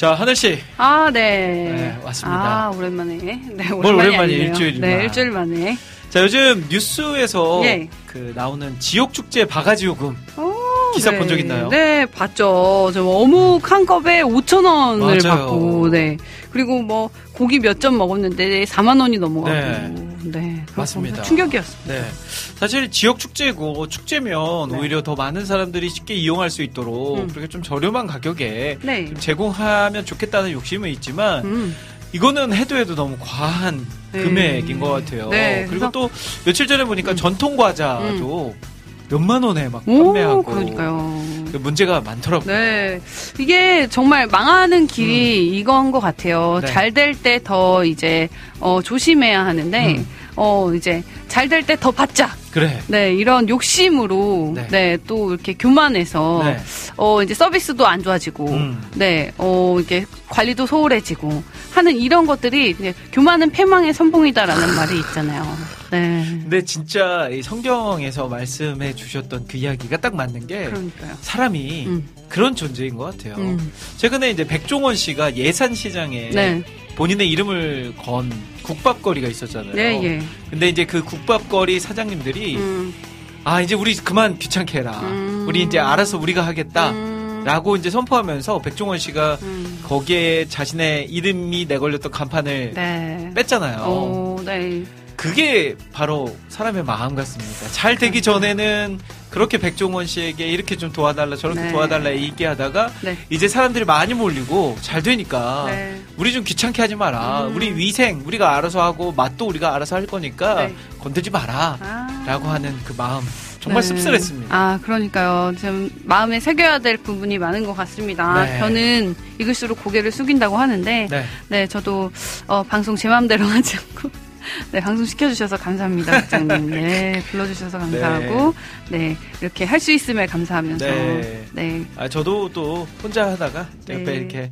자 하늘 씨 아, 네. 네, 왔습니다. 아, 오랜만에. 네, 뭘 오랜만이 오랜만이에요? 아니네요. 일주일이나. 네, 일주일 만에. 자 요즘 뉴스에서 예. 그 나오는 지역 축제 바가지 요금 오, 기사 네. 본적 있나요? 네, 봤죠. 저 어묵 한 컵에 5천 원을. 받고, 네. 그리고 뭐 고기 몇 점 먹었는데 4만 원이 넘어가고, 네, 맞습니다. 충격이었습니다. 네. 사실 지역 축제고 축제면 네. 오히려 더 많은 사람들이 쉽게 이용할 수 있도록 음. 그렇게 좀 저렴한 가격에 네. 좀 제공하면 좋겠다는 욕심은 있지만 음, 이거는 해도 해도 너무 과한 네. 금액인 것 같아요. 네, 그리고 또 며칠 전에 보니까 음. 전통 과자도 몇만 원에 막 오, 판매하고 그러니까요. 그 문제가 많더라고요. 네. 이게 정말 망하는 길이 이건 것 같아요. 음. 네. 잘될 때 더 이제, 어, 조심해야 하는데, 음. 어, 이제, 잘 될 때 더 받자. 그래. 네, 이런 욕심으로, 네. 네, 또 이렇게 교만해서, 네. 어, 이제 서비스도 안 좋아지고, 음. 네, 어, 이게 관리도 소홀해지고, 하는 이런 것들이, 이제 교만은 패망의 선봉이다라는 말이 있잖아요. 네. 근데 진짜 이 성경에서 말씀해 주셨던 그 이야기가 딱 맞는 게 그러니까요. 사람이 음, 그런 존재인 것 같아요. 음. 최근에 이제 백종원 씨가 예산 시장에 네. 본인의 이름을 건 국밥거리가 있었잖아요. 네, 예. 근데 이제 그 국밥거리 사장님들이 음, 아 이제 우리 그만 귀찮게 해라. 음. 우리 이제 알아서 우리가 하겠다. 음, 라고 이제 선포하면서 백종원 씨가 음. 거기에 자신의 이름이 내걸렸던 간판을 네. 뺐잖아요. 오, 네. 그게 바로 사람의 마음 같습니다. 잘 되기 전에는 그렇게 백종원 씨에게 이렇게 좀 도와달라 저렇게 네. 도와달라 얘기하다가 네. 이제 사람들이 많이 몰리고 잘 되니까 네. 우리 좀 귀찮게 하지 마라. 음. 우리 위생 우리가 알아서 하고 맛도 우리가 알아서 할 거니까 네. 건들지 마라. 아. 라고 하는 그 마음 정말 네. 씁쓸했습니다. 아, 그러니까요. 좀 마음에 새겨야 될 부분이 많은 것 같습니다. 네. 저는 읽을수록 고개를 숙인다고 하는데, 네. 네, 저도 어, 방송 제 마음대로 하지 않고, 네, 방송 시켜주셔서 감사합니다, 국장님. 네, 불러주셔서 감사하고, 네, 이렇게 할 수 있음에 감사하면서, 네. 네, 아, 저도 또 혼자 하다가 네. 옆에 이렇게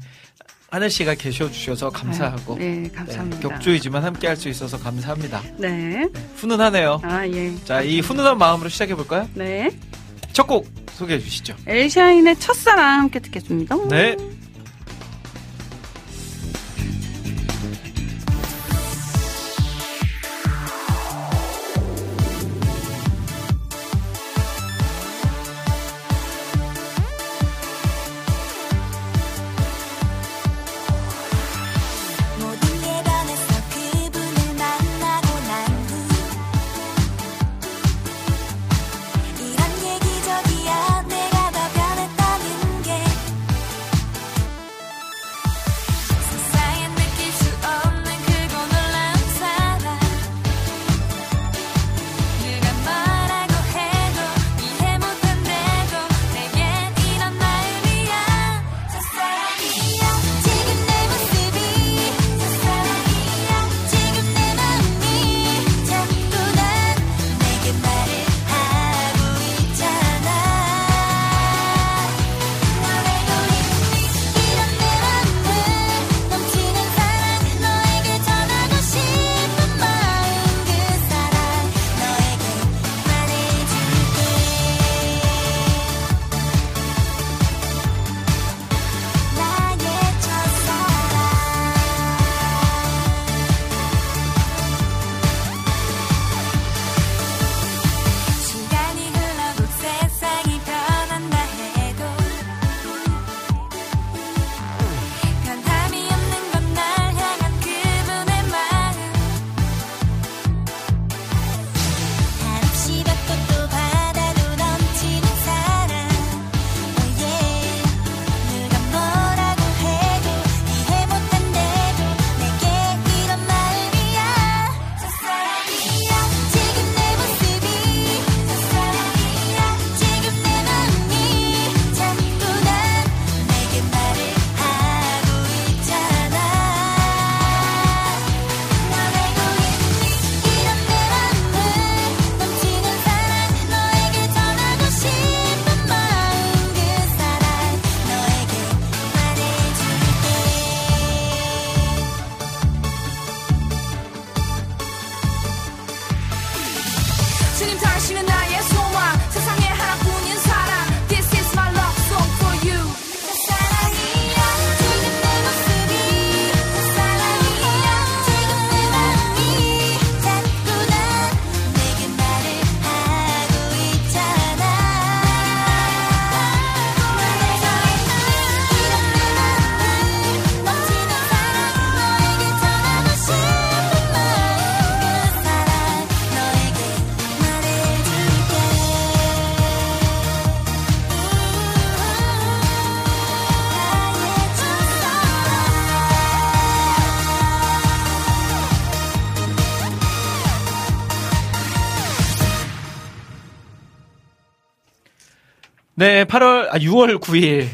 하늘 씨가 계셔 주셔서 감사하고 네, 네, 감사합니다. 격주이지만 함께 할 수 있어서 감사합니다. 네, 훈훈하네요. 아, 예. 자, 이 훈훈한 마음으로 시작해 볼까요? 네. 첫 곡 소개해 주시죠. 엘샤인의 첫사랑 함께 듣겠습니다. 네. 네, 8월, 아, 6월 9일.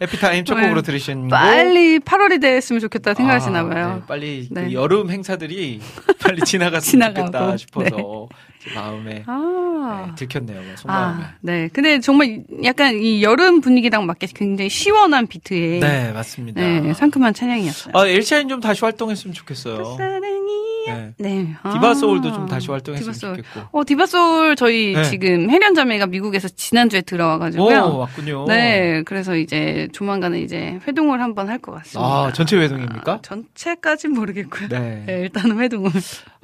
에피타임 첫 곡으로 네. 들으신 곡. 빨리 8월이 됐으면 좋겠다 생각하시나 아, 봐요. 네, 빨리 그 네. 여름 행사들이 빨리 지나갔으면 좋겠다 싶어서 제 마음에 아. 네, 들켰네요. 속마음에. 아, 네. 근데 정말 약간 이 여름 분위기랑 맞게 굉장히 시원한 비트에 네, 맞습니다. 네, 상큼한 찬양이었어요. 아, 엘샤인 좀 다시 활동했으면 좋겠어요. 사 랑이 네. 네. 디바 아. 소울도 좀 다시 활동했으면 디바 소울. 좋겠고. 어, 디바 소울 저희 네. 지금 해련자매가 미국에서 지난주에 들어와 가지고요. 오, 왔군요. 네, 그래서 이제 조만간에 이제 회동을 한번 할 것 같습니다. 아, 전체 회동입니까? 아, 전체까진 모르겠고요. 네. 네, 일단은 회동을.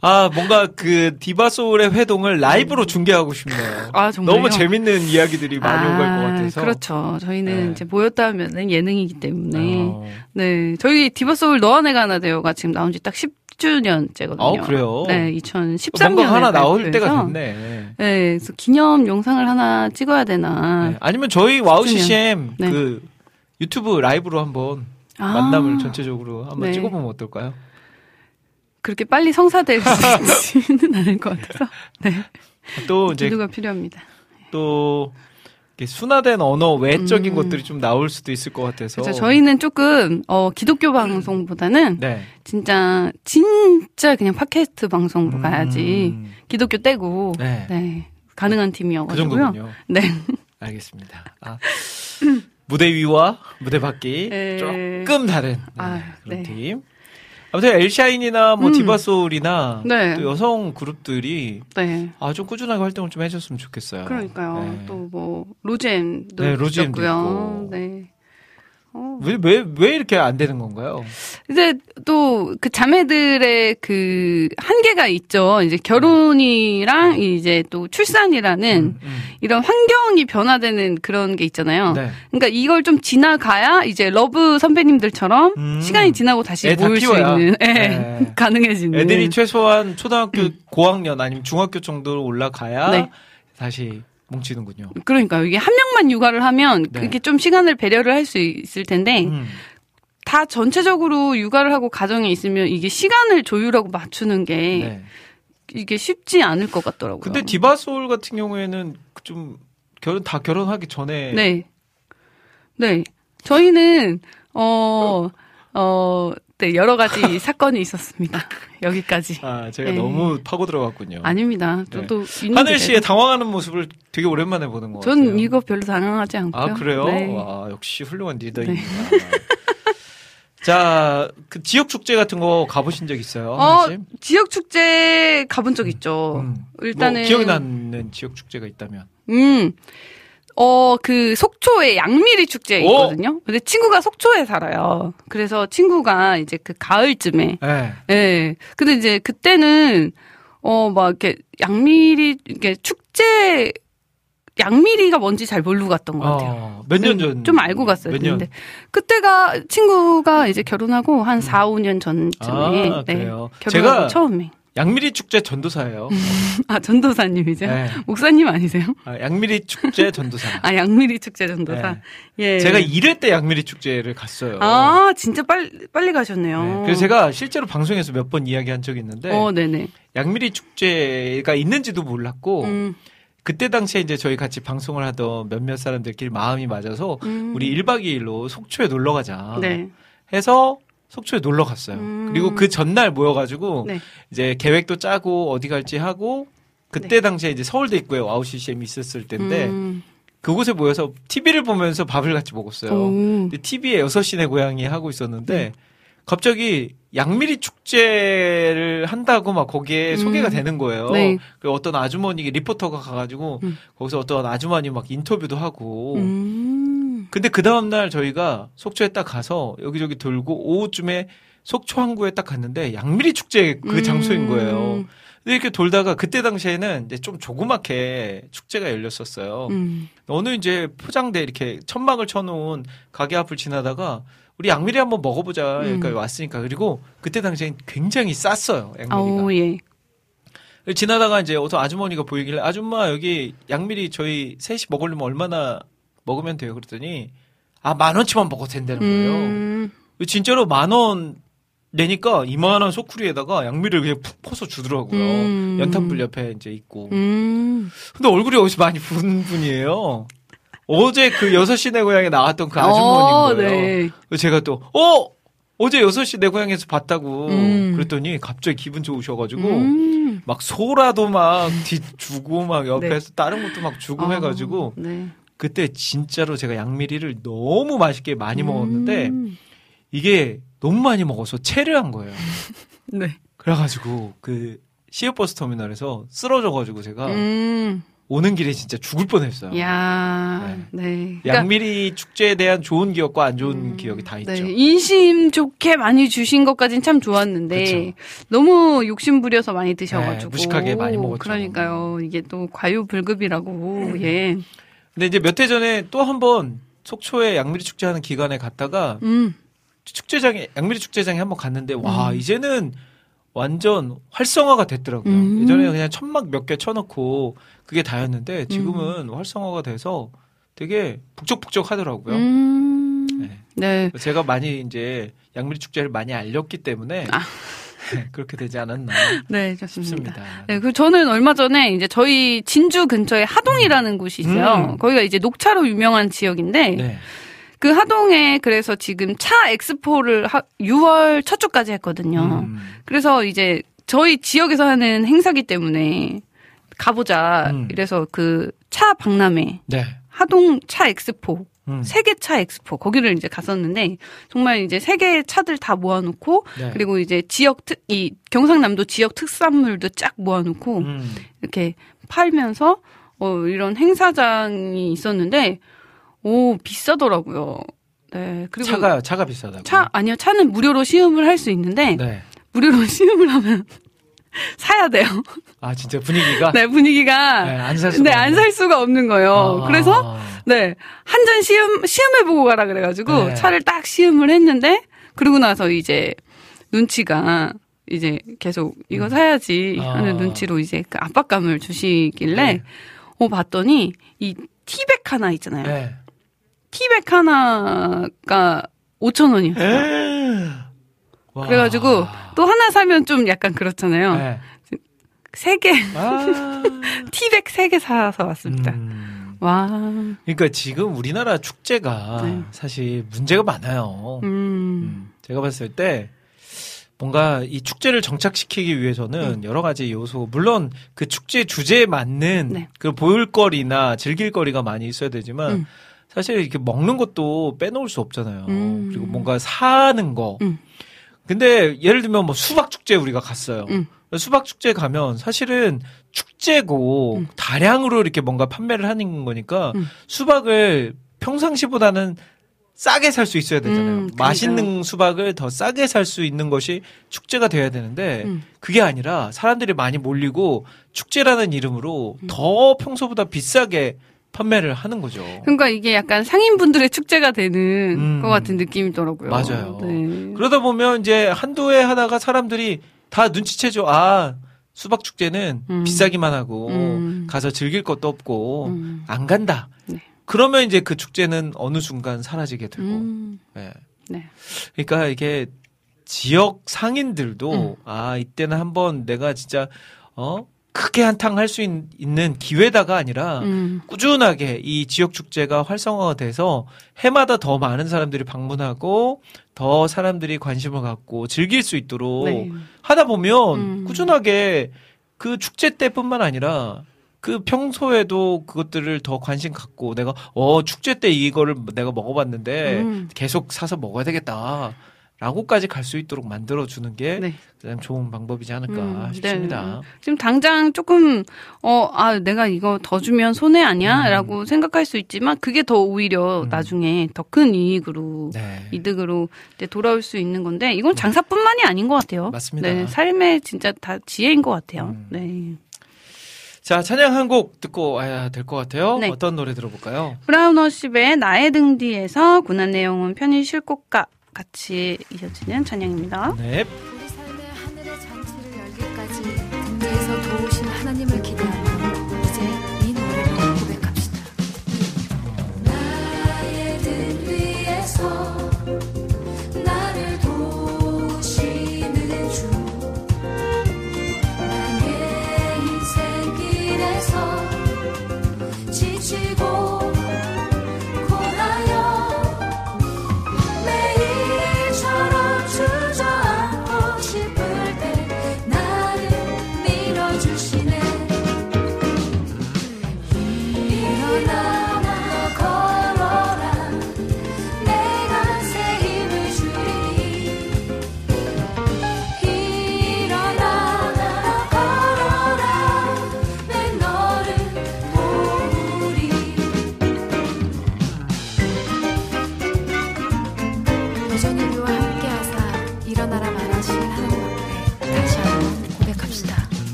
아, 뭔가 그 디바 소울의 회동을 라이브로 중계하고 싶네요. 아, 정말요? 너무 재밌는 이야기들이 많이 오갈 것 같아서. 그렇죠. 저희는 네. 이제 모였다 하면은 예능이기 때문에. 어. 네. 저희 디바 소울 너와 내가 하나 되어가 지금 나온 지 딱 10 주년째거든요. 아, 그래요? 네, 2013년에. 뭔가 하나 나올 때가 됐네. 네, 그래서 기념 영상을 하나 찍어야 되나. 네. 아니면 저희 와우. CCM 네. 그 유튜브 라이브로 한번 아, 만남을 전체적으로 한번 네. 찍어보면 어떨까요? 그렇게 빨리 성사될 수 있지는 않을 것 같아서. 네. 또 이제 기도가 필요합니다. 또 순화된 언어 외적인 음. 것들이 좀 나올 수도 있을 것 같아서. 그래서 저희는 조금 어 기독교 방송보다는 네. 진짜 진짜 그냥 팟캐스트 방송으로 음. 가야지 기독교 떼고 네. 네. 가능한 그 팀이어가지고요. 정도군요. 네. 알겠습니다. 아, 무대 위와 무대 밖이 네. 조금 다른 네, 아, 그런 네. 팀. 아무튼 엘샤인이나 뭐 음. 디바소울이나 네. 또 여성 그룹들이 네. 아좀 꾸준하게 활동을 좀 해줬으면 좋겠어요. 그러니까요. 네. 또뭐 로젠도 네, 로젠도. 있고. 네. 어. 왜, 왜, 왜 이렇게 안 되는 건가요? 이제 또 그 자매들의 그 한계가 있죠. 이제 결혼이랑 이제 또 출산이라는 음, 이런 환경이 변화되는 그런 게 있잖아요. 네. 그러니까 이걸 좀 지나가야 이제 러브 선배님들처럼 음. 시간이 지나고 다시 모일 수. 있는 예, 네. 가능해지는 애들이 최소한 초등학교 고학년 아니면 중학교 정도로 올라가야 네. 다시 뭉치는군요. 그러니까 이게 한 명만 육아를 하면 네. 그게 좀 시간을 배려를 할 수 있을 텐데 음. 다 전체적으로 육아를 하고 가정에 있으면 이게 시간을 조율하고 맞추는 게 네. 이게 쉽지 않을 것 같더라고요. 근데 디바 소울 같은 경우에는 좀 결혼 다 결혼하기 전에 네. 네. 저희는, 어, 어, 네, 여러 가지 사건이 있었습니다. 여기까지. 아 제가 네. 너무 파고 들어갔군요. 아닙니다. 네. 저도 있는 하늘. 씨의 당황하는 모습을 되게 오랜만에 보는 것 같아요. 전 이거 별로 당황하지 않고요. 아 그래요? 네. 와 역시 훌륭한 리더입니다. 자, 그 지역 축제 같은 거 가보신 적 있어요? 어? 지역 축제 가본 적 있죠. 음. 일단은 뭐 기억이 나는 지역 축제가 있다면. 음. 어, 그 속초에 양미리 축제 오! 있거든요. 근데 친구가 속초에 살아요. 그래서 친구가 이제 그 가을쯤에 네. 예. 근데 이제 그때는 어 막 이렇게 양미리 이게 축제 양미리가 뭔지 잘 모르고 갔던 것 같아요. 어, 몇년 전? 좀 알고 갔어요. 몇 년? 근데 그때가 친구가 이제 결혼하고 한 4, 5년 전쯤에 아, 네? 결혼하고 제가 처음에 양미리 축제 전도사예요. 아 전도사님이죠? 네. 목사님 아니세요? 아, 양미리 축제 전도사. 아 양미리 축제 전도사. 네. 예. 제가 1회 때 양미리 축제를 갔어요. 아 진짜 빨리 빨리 가셨네요. 네. 그래서 제가 실제로 방송에서 몇 번 이야기한 적이 있는데 어 네네. 양미리 축제가 있는지도 몰랐고 음, 그때 당시에 이제 저희 같이 방송을 하던 몇몇 사람들끼리 마음이 맞아서 음. 우리 1박 2일로 속초에 놀러 가자 네. 해서 속초에 놀러 갔어요. 음. 그리고 그 전날 모여가지고 네. 이제 계획도 짜고 어디 갈지 하고 그때 당시에 이제 서울대 입구에 와우 CCM 있었을 때인데 음. 그곳에 모여서 TV를 보면서 밥을 같이 먹었어요. 오. 근데 TV에 여섯 시 내 고향이 하고 있었는데 네. 갑자기 양미리 축제를 한다고 막 거기에 음. 소개가 되는 거예요. 네. 그 어떤 아주머니 리포터가 가가지고 음. 거기서 어떤 아주머니 막 인터뷰도 하고. 음. 근데 그 다음 날 저희가 속초에 딱 가서 여기저기 돌고 오후쯤에 속초 항구에 딱 갔는데 양미리 축제 그 음. 장소인 거예요. 근데 이렇게 돌다가 그때 당시에는 이제 좀 조그맣게 축제가 열렸었어요. 음. 어느 이제 포장돼 이렇게 천막을 쳐놓은 가게 앞을 지나다가 우리 양미리 한번 먹어보자. 음. 여기까지 왔으니까. 그리고 그때 당시엔 굉장히 쌌어요. 양미리가. 아오 예. 지나다가 이제 어떤 아주머니가 보이길래 아줌마 여기 양미리 저희 셋이 먹으려면 얼마나 먹으면 돼요? 그랬더니 아 만 원치만 먹어도 된다는 거예요. 음. 진짜로 만 원 내니까 이만한 소쿠리에다가 양미리를 그냥 푹 퍼서 주더라고요. 음. 연탄불 옆에 이제 있고. 음. 근데 얼굴이 어디서 많이 부은 분이에요. 어제 그 6시 내 고향에 나왔던 그 어, 아주머니인 거예요. 네. 제가 또, 어! 어제 6시 내 고향에서 봤다고. 음. 그랬더니 갑자기 기분 좋으셔가지고, 음. 막 소라도 막 뒤 주고, 막 옆에서 네. 다른 것도 막 주고 해가지고, 어, 네. 그때 진짜로 제가 양미리를 너무 맛있게 많이 먹었는데, 음. 이게 너무 많이 먹어서 체를 한 거예요. 네. 그래가지고, 그, 시외버스 터미널에서 쓰러져가지고 제가 음. 오는 길에 진짜 죽을 뻔했어요. 야, 네. 그러니까 양미리 축제에 대한 좋은 기억과 안 좋은 음, 기억이 다 있죠. 네, 인심 좋게 많이 주신 것까진 참 좋았는데 그쵸. 너무 욕심 부려서 많이 드셔가지고 네, 무식하게 많이 먹었죠. 그러니까요. 이게 또 과유불급이라고 예. 근데 이제 몇 해 전에 또 한 번 속초에 양미리 축제 하는 기간에 갔다가 음, 축제장에 양미리 축제장에 한번 갔는데 와 이제는 완전 활성화가 됐더라고요. 음. 예전에 그냥 천막 몇 개 쳐놓고 그게 다였는데 지금은 활성화가 돼서 되게 북적북적 하더라고요. 음, 네. 네. 제가 많이 이제 양미리 축제를 많이 알렸기 때문에 아. 그렇게 되지 않았나 네, 좋습니다. 싶습니다. 네, 그 저는 얼마 전에 이제 저희 진주 근처에 하동이라는 곳이 있어요. 음. 거기가 이제 녹차로 유명한 지역인데 네. 그 하동에 그래서 지금 차 엑스포를 하, 6월 첫 주까지 했거든요. 음. 그래서 이제 저희 지역에서 하는 행사기 때문에 가보자. 음. 이래서 그 차 박람회 네. 하동 차 엑스포 음. 세계 차 엑스포 거기를 이제 갔었는데 정말 이제 세계 차들 다 모아놓고 네. 그리고 이제 지역 특 이 경상남도 지역 특산물도 쫙 모아놓고 음. 이렇게 팔면서 어 이런 행사장이 있었는데 오 비싸더라고요. 네 그리고 차가 차가 비싸다고. 차 아니요 차는 무료로 시음을 할 수 있는데 네. 무료로 시음을 하면 사야 돼요. 아 진짜 분위기가 네 분위기가 네, 안살 수가 네, 안. 살 수가 없는 거예요. 아. 그래서 네 한 잔 시음 시음해 보고 가라 그래가지고 네. 차를 딱 시음을 했는데 그러고 나서 이제 눈치가 이제 계속 이거 사야지 아. 하는 눈치로 이제 그 압박감을 주시길래 네. 어 봤더니 이 티백 하나 있잖아요. 네. 티백 하나가 5천 원이었어요. 와. 그래가지고 또 하나 사면 좀 약간 그렇잖아요. 네. 세 개, 아. 티백 세 개 사서 왔습니다. 음. 와, 그러니까 지금 우리나라 축제가 네. 사실 문제가 많아요. 음, 음. 제가 봤을 때 뭔가 이 축제를 정착시키기 위해서는 여러 가지 요소, 물론 그 축제 주제에 맞는 네. 그 볼거리나 즐길거리가 많이 있어야 되지만 음. 사실 이렇게 먹는 것도 빼놓을 수 없잖아요. 음. 그리고 뭔가 사는 거. 음. 근데 예를 들면 뭐 수박 축제 우리가 갔어요. 음. 수박 축제 가면 사실은 축제고 음. 다량으로 이렇게 뭔가 판매를 하는 거니까 음. 수박을 평상시보다는 싸게 살 수 있어야 되잖아요. 음. 맛있는 수박을 더 싸게 살 수 있는 것이 축제가 돼야 되는데 음. 그게 아니라 사람들이 많이 몰리고 축제라는 이름으로 음. 더 평소보다 비싸게 판매를 하는 거죠. 그러니까 이게 약간 상인분들의 축제가 되는 음. 것 같은 느낌이더라고요. 맞아요. 네. 그러다 보면 이제 한두 해 하다가 사람들이 다 눈치채죠. 아, 수박 축제는 음. 비싸기만 하고 음. 가서 즐길 것도 없고 음. 안 간다. 네. 그러면 이제 그 축제는 어느 순간 사라지게 되고. 음. 예. 네. 그러니까 이게 지역 상인들도 음. 아, 이때는 한번 내가 진짜 어? 크게 한탕 할 수 있는 기회다가 아니라 음. 꾸준하게 이 지역 축제가 활성화가 돼서 해마다 더 많은 사람들이 방문하고 더 사람들이 관심을 갖고 즐길 수 있도록 네. 하다 보면 음. 꾸준하게 그 축제 때뿐만 아니라 그 평소에도 그것들을 더 관심 갖고 내가 어 축제 때 이거를 내가 먹어봤는데 음. 계속 사서 먹어야 되겠다. 라고까지 갈 수 있도록 만들어 주는 게 네. 가장 좋은 방법이지 않을까 음, 네. 싶습니다. 지금 당장 조금 어 아 내가 이거 더 주면 손해 아니야라고 생각할 수 있지만 그게 더 오히려 음. 나중에 더 큰 이익으로 네. 이득으로 이제 돌아올 수 있는 건데 이건 장사뿐만이 아닌 것 같아요. 맞습니다. 네, 삶의 진짜 다 지혜인 것 같아요. 음. 네. 자, 찬양 한 곡 듣고 와야 될 것 같아요. 네. 어떤 노래 들어볼까요? 브라운 워십의 나의 등 뒤에서 고난 내용은 편히 쉴 곳과 같이 이어지는 찬양입니다. 네.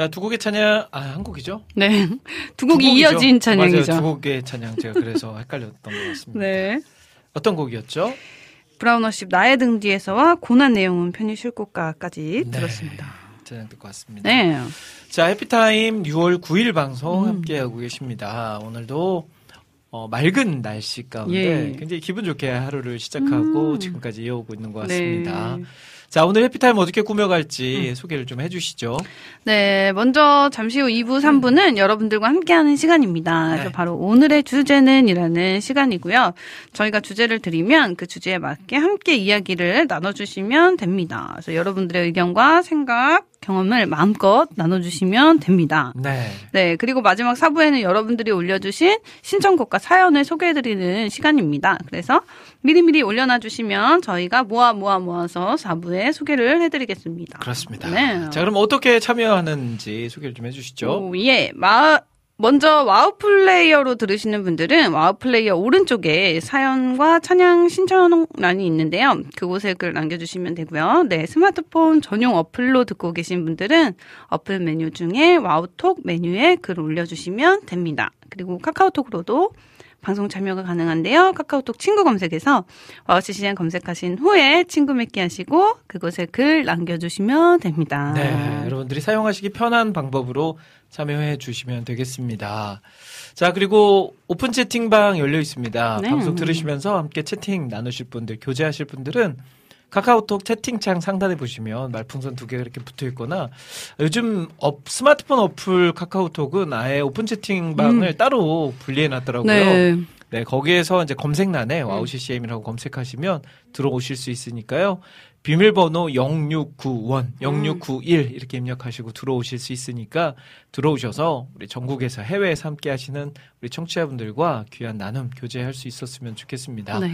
자, 두 곡의 찬양, 아, 한 곡이죠? 네. 두 곡이 두 이어진 찬양이죠. 맞아요. 두 곡의 찬양. 제가 그래서 헷갈렸던 것 같습니다. 네. 어떤 곡이었죠? 브라운어십 나의 등 뒤에서와 고난 내용은 편히 쉴 곳가까지 네. 들었습니다. 찬양 듣고 왔습니다. 네. 자, 해피타임 6월 9일 방송 음. 함께하고 계십니다. 오늘도 어, 맑은 날씨 가운데 예. 굉장히 기분 좋게 하루를 시작하고 음. 지금까지 이어오고 있는 것 같습니다. 네. 자, 오늘 해피타임 어떻게 꾸며갈지 소개를 좀 해주시죠. 네, 먼저 잠시 후 2부, 3부는 여러분들과 함께하는 시간입니다. 네. 바로 오늘의 주제는 이라는 시간이고요. 저희가 주제를 드리면 그 주제에 맞게 함께 이야기를 나눠주시면 됩니다. 그래서 여러분들의 의견과 생각, 경험을 마음껏 나눠주시면 됩니다. 네. 네, 그리고 마지막 4부에는 여러분들이 올려주신 신청곡과 사연을 소개해드리는 시간입니다. 그래서 미리미리 올려놔 주시면 저희가 모아 모아 모아서 4부에 소개를 해드리겠습니다. 그렇습니다. 네. 자, 그럼 어떻게 참여하는지 소개를 좀 해주시죠. 오, 예. 마, 먼저 와우 플레이어로 들으시는 분들은 와우 플레이어 오른쪽에 사연과 찬양 신청란이 있는데요. 그곳에 글 남겨주시면 되고요. 네, 스마트폰 전용 어플로 듣고 계신 분들은 어플 메뉴 중에 와우톡 메뉴에 글 올려주시면 됩니다. 그리고 카카오톡으로도 방송 참여가 가능한데요. 카카오톡 친구 검색에서 와우 CCM 검색하신 후에 친구 맺기 하시고 그곳에 글 남겨주시면 됩니다. 네, 여러분들이 사용하시기 편한 방법으로 참여해 주시면 되겠습니다. 자, 그리고 오픈 채팅방 열려 있습니다. 네. 방송 들으시면서 함께 채팅 나누실 분들, 교제하실 분들은 카카오톡 채팅창 상단에 보시면 말풍선 두 개가 이렇게 붙어 있거나 요즘 업- 스마트폰 어플 카카오톡은 아예 오픈 채팅방을 따로 분리해 놨더라고요. 네. 네, 거기에서 이제 검색란에 와우 CCM이라고 검색하시면 들어오실 수 있으니까요. 비밀번호 0691, 0691 이렇게 입력하시고 들어오실 수 있으니까 들어오셔서 우리 전국에서 해외에서 함께 하시는 우리 청취자분들과 귀한 나눔 교제할 수 있었으면 좋겠습니다. 네.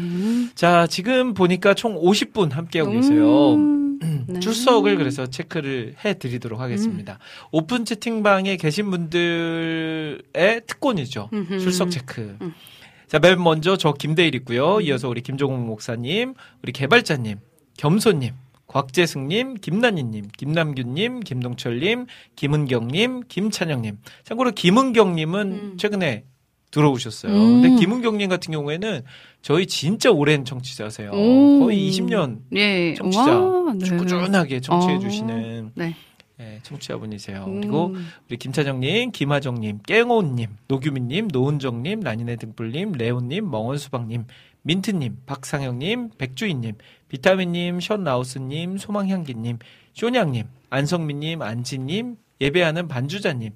자, 지금 보니까 총 50분 함께하고 계세요. 음, 네. 출석을 그래서 체크를 해 드리도록 하겠습니다. 오픈 채팅방에 계신 분들의 특권이죠. 음흠. 출석 체크. 음. 자, 맨 먼저 저 김대일 있고요. 이어서 우리 김종국 목사님, 우리 개발자님, 겸소님, 곽재승님, 김난희님, 김남균님, 김동철님, 김은경님, 김찬영님. 참고로 김은경님은 음. 최근에 들어오셨어요. 음. 근데 김은경님 같은 경우에는 저희 진짜 오랜 청취자세요. 오. 거의 20년 예. 청취자. 와, 네. 꾸준하게 청취해 어. 주시는 네. 예, 청취자분이세요. 음. 그리고 우리 김차정님, 김하정님, 깽호님, 노규민님, 노은정님, 라니네 등불님, 레온님, 멍원수박님, 민트님, 박상영님, 백주인님, 비타민님, 션라우스님, 소망향기님, 쇼냥님, 안성민님, 안지님, 예배하는 반주자님,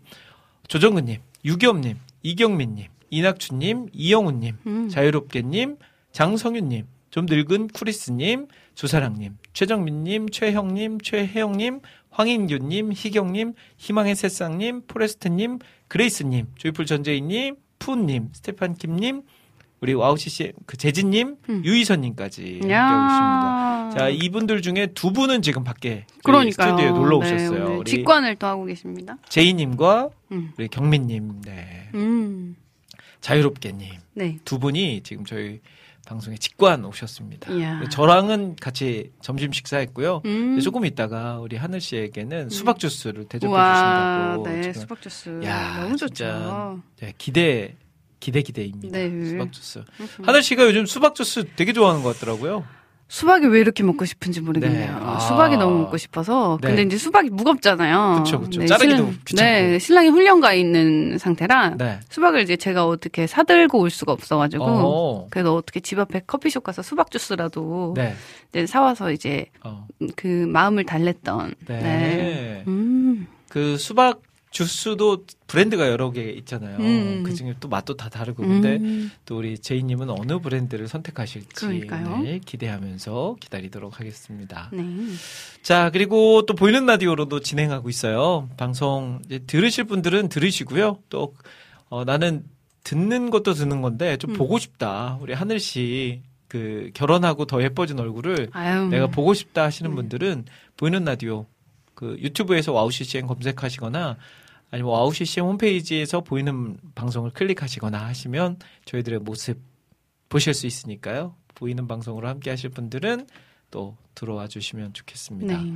조정근님, 유겸님, 이경민님, 이낙춘님, 이영훈님, 음. 자유롭게님, 장성윤님, 좀 늙은 쿠리스님, 조사랑님, 최정민님, 최형님, 최혜영님, 황인규님, 희경님, 희망의 새싹님, 포레스트님, 그레이스님, 조이풀 전재희님, 푸님, 스테판 킴님, 우리 와우CC 그 재진님, 음. 유희선님까지 함께하고 야. 있습니다. 자 이분들 중에 두 분은 지금 밖에. 스튜디오에 놀러 네, 오셨어요. 오늘 우리 직관을 또 하고 계십니다. 제이님과 음. 우리 경민님, 네, 음. 자유롭게님 네. 두 분이 지금 저희 방송에 직관 오셨습니다. 이야. 저랑은 같이 점심 식사했고요. 음. 조금 있다가 우리 하늘 씨에게는 수박 주스를 대접해 와, 주신다고 네, 수박 주스. 야, 너무. 좋죠. 네, 기대 기대 기대입니다. 네. 수박 주스. 음. 하늘 씨가 요즘 수박 주스 되게 좋아하는 것 같더라고요. 수박이 왜 이렇게 먹고 싶은지 모르겠네요. 네. 아. 수박이 너무 먹고 싶어서. 네. 근데 이제 수박이 무겁잖아요. 그쵸, 그쵸. 자르기도 신랑- 귀찮고. 네, 신랑이 훈련 가 있는 상태라 네. 수박을 이제 제가 어떻게 사들고 올 수가 없어가지고. 어. 그래서 어떻게 집 앞에 커피숍 가서 수박 주스라도 네. 이제 사와서 이제 어. 그 마음을 달랬던. 네. 음. 그 수박 주스도 브랜드가 여러 개 있잖아요. 음. 그 중에 또 맛도 다 다르고 근데 음. 또 우리 제이님은 어느 브랜드를 선택하실지. 네, 기대하면서 기다리도록 하겠습니다. 네. 자, 그리고 또 보이는 라디오로도 진행하고 있어요. 방송 들으실 분들은 들으시고요. 또 어, 나는 듣는 것도 듣는 건데 좀 음. 보고 싶다. 우리 하늘 씨 그 결혼하고 더 예뻐진 얼굴을 아유. 내가 보고 싶다 하시는 음. 분들은 보이는 라디오 그 유튜브에서 와우 CCM 검색하시거나 아니면 와우 CCM 홈페이지에서 보이는 방송을 클릭하시거나 하시면 저희들의 모습 보실 수 있으니까요. 보이는 방송으로 함께 하실 분들은 또 들어와 주시면 좋겠습니다. 네.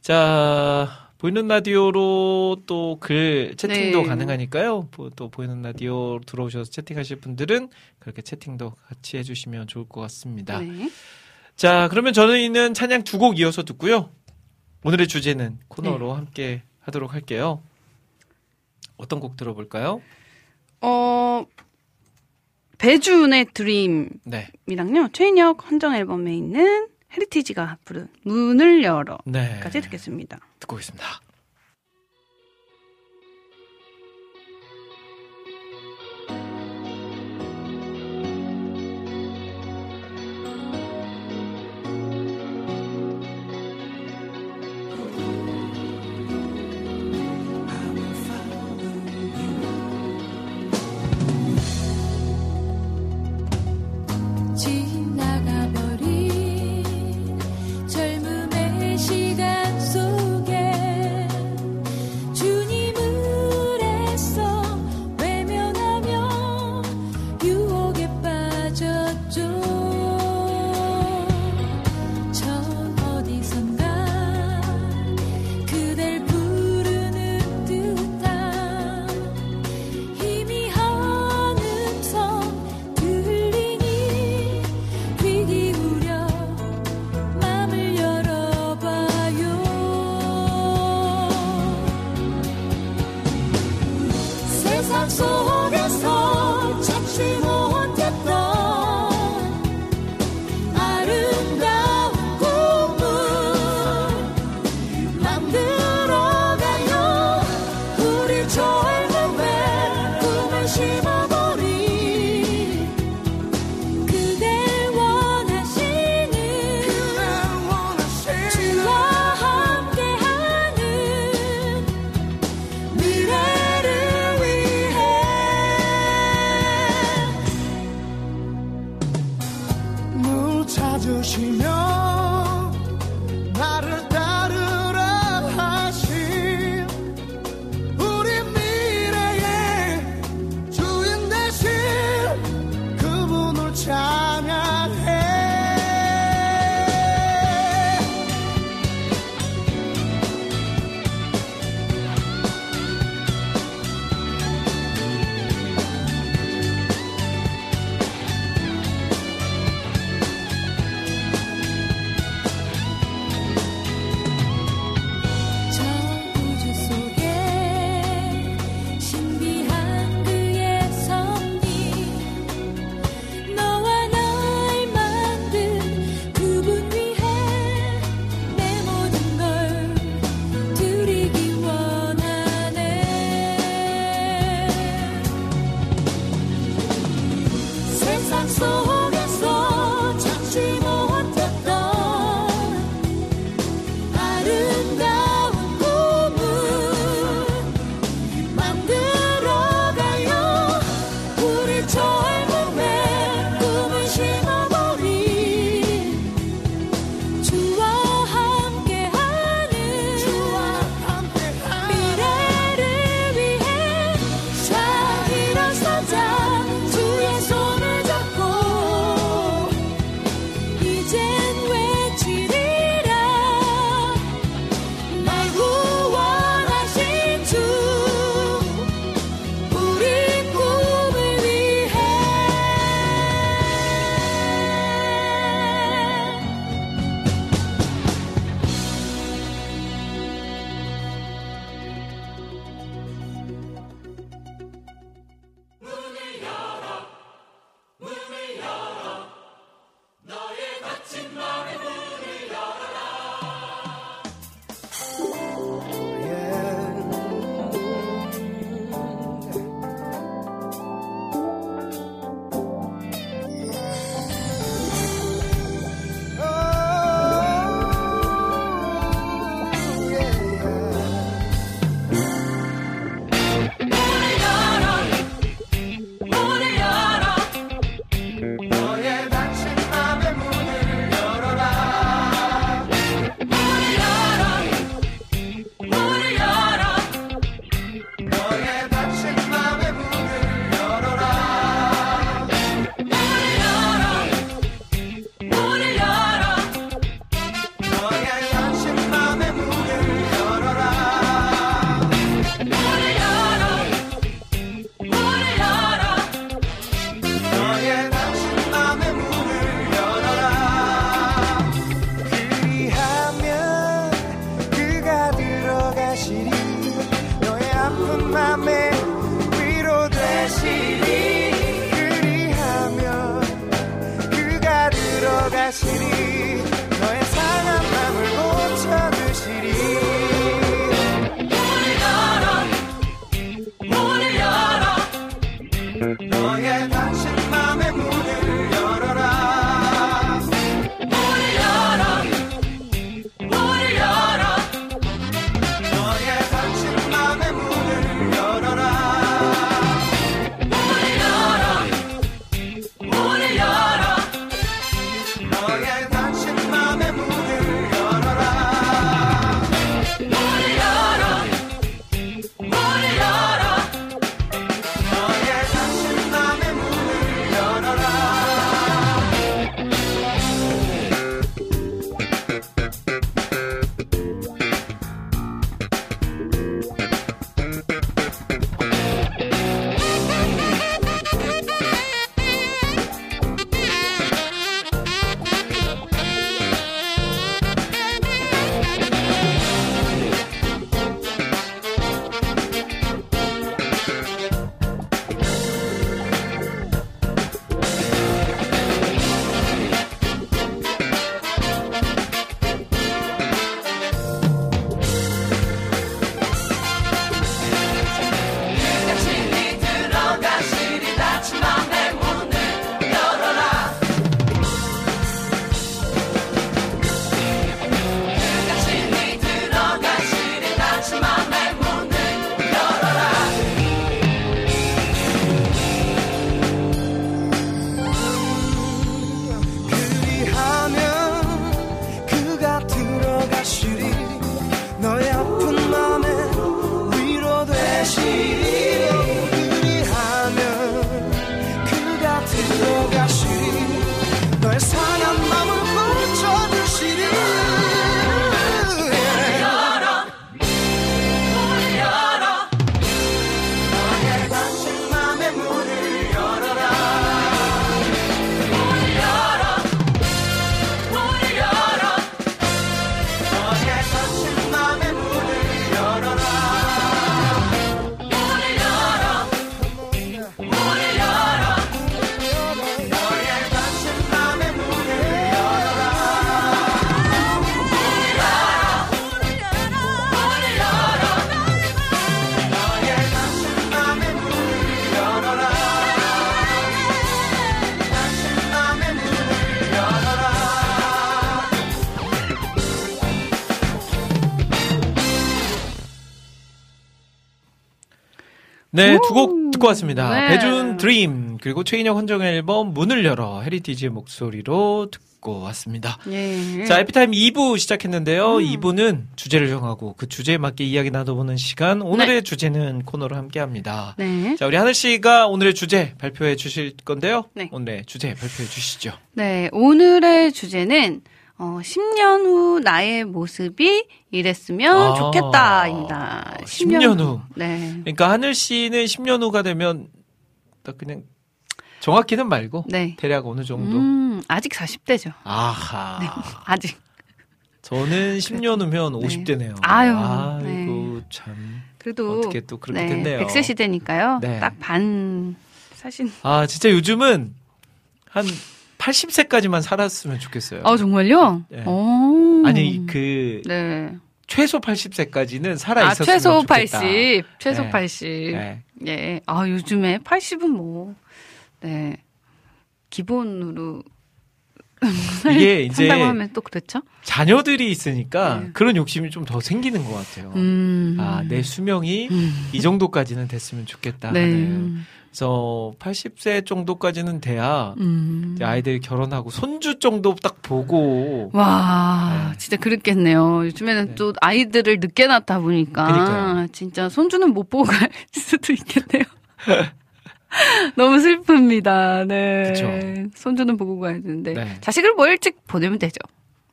자, 보이는 라디오로 또 글 채팅도 네. 가능하니까요. 보- 또 보이는 라디오 들어오셔서 채팅하실 분들은 그렇게 채팅도 같이 해주시면 좋을 것 같습니다. 네. 자, 그러면 저희는 찬양 두 곡 이어서 듣고요. 오늘의 주제는 코너로 네. 함께 하도록 할게요. 어떤 곡 들어볼까요? 어, 배준의 드림이랑요, 네. 최인혁 헌정 앨범에 있는 헤리티지가 부른 문을 열어까지 네. 듣겠습니다. 듣고 있습니다. 네, 두 곡 듣고 왔습니다. 네. 배준 드림 그리고 최인혁 헌정의 앨범 문을 열어 헤리티지의 목소리로 듣고 왔습니다. 예. 자, 해피타임 2부 시작했는데요. 2부는 주제를 정하고 그 주제에 맞게 이야기 나눠보는 시간. 오늘의 주제는 코너로 함께 합니다. 네. 자, 우리 하늘 씨가 오늘의 주제 발표해 주실 건데요. 네. 오늘의 주제 발표해 주시죠. 네, 오늘의 주제는 어, 10년 후 나의 모습이 이랬으면 아, 좋겠다입니다. 10년 후. 네. 그러니까 하늘 씨는 10년 후가 되면 딱 그냥 정확히는 말고 네. 대략 어느 정도. 음, 아직 40대죠. 아하. 네, 아직. 저는 10년 후면 네. 50대네요. 아유, 아이고 참. 그래도 어떻게 또 그렇게 네, 됐네요. 100세 시대니까요. 네. 딱반 사신. 아, 진짜 요즘은 한 80세까지만 살았으면 좋겠어요. 아, 정말요? 네. 오. 아니 그 네. 최소 80세까지는 살아 아, 있었으면 최소 좋겠다. 80. 최소 네. 80. 네. 예. 아, 요즘에 80은 뭐, 네. 기본으로 이게 이제 하면 또 그렇죠? 자녀들이 있으니까 네. 그런 욕심이 좀 더 생기는 것 같아요. 음. 아, 내 수명이 음. 이 정도까지는 됐으면 좋겠다. 네. 하는. 그래서 80세 정도까지는 돼야 음. 이제 아이들이 결혼하고 손주 정도 딱 보고 와, 네. 진짜 그랬겠네요. 요즘에는 네. 또 아이들을 늦게 낳다 보니까 그러니까요. 진짜 손주는 못 보고 갈 수도 있겠네요. 너무 슬픕니다. 네. 그쵸. 손주는 보고 가야 되는데 네. 자식을 뭐 일찍 보내면 되죠.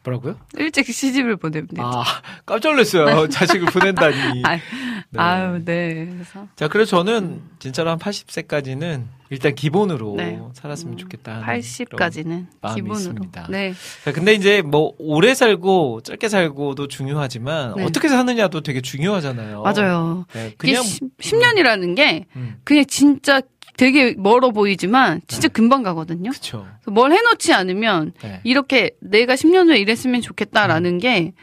뭐라고요? 일찍 시집을 보내면 되죠. 아, 깜짝 놀랐어요. 자식을 보낸다니. 아, 네. 아유, 네. 그래서 자, 그래서 저는 진짜로 한 80세까지는 일단 기본으로 네. 살았으면 좋겠다. 하는 80까지는 마음이 기본으로. 있습니다. 네. 자, 근데 이제 뭐 오래 살고 짧게 살고도 중요하지만 네. 어떻게 사느냐도 되게 중요하잖아요. 맞아요. 네, 그냥 10, 년이라는게 음, 그냥 진짜 되게 멀어 보이지만 진짜 금방 가거든요. 그렇죠. 그래서 뭘 해놓지 않으면 네. 이렇게 내가 10년 후에 이랬으면 좋겠다라는 게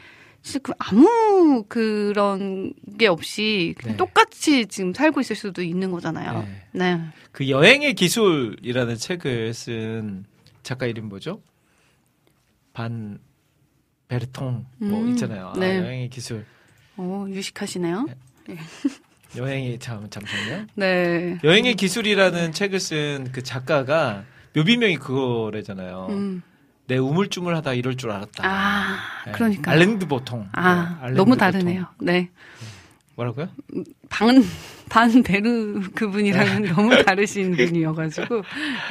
진짜 그 아무 그런 게 없이 네. 똑같이 지금 살고 있을 수도 있는 거잖아요. 네. 네. 그 여행의 기술이라는 책을 쓴 작가 이름 뭐죠? 반 베르통 뭐 음, 있잖아요. 아, 네. 여행의 기술. 어, 유식하시네요. 여행이 참 잠시만요. 네. 여행의 기술이라는 책을 쓴 그 작가가 묘비명이 그거래잖아요. 음. 내 우물쭈물하다 이럴 줄 알았다. 아, 네. 그러니까. 알랭드 보통. 아, 네, 알랭드 너무 보통. 다르네요. 네. 뭐라고요? 반, 반 베르 그분이랑은 너무 다르신 분이어가지고,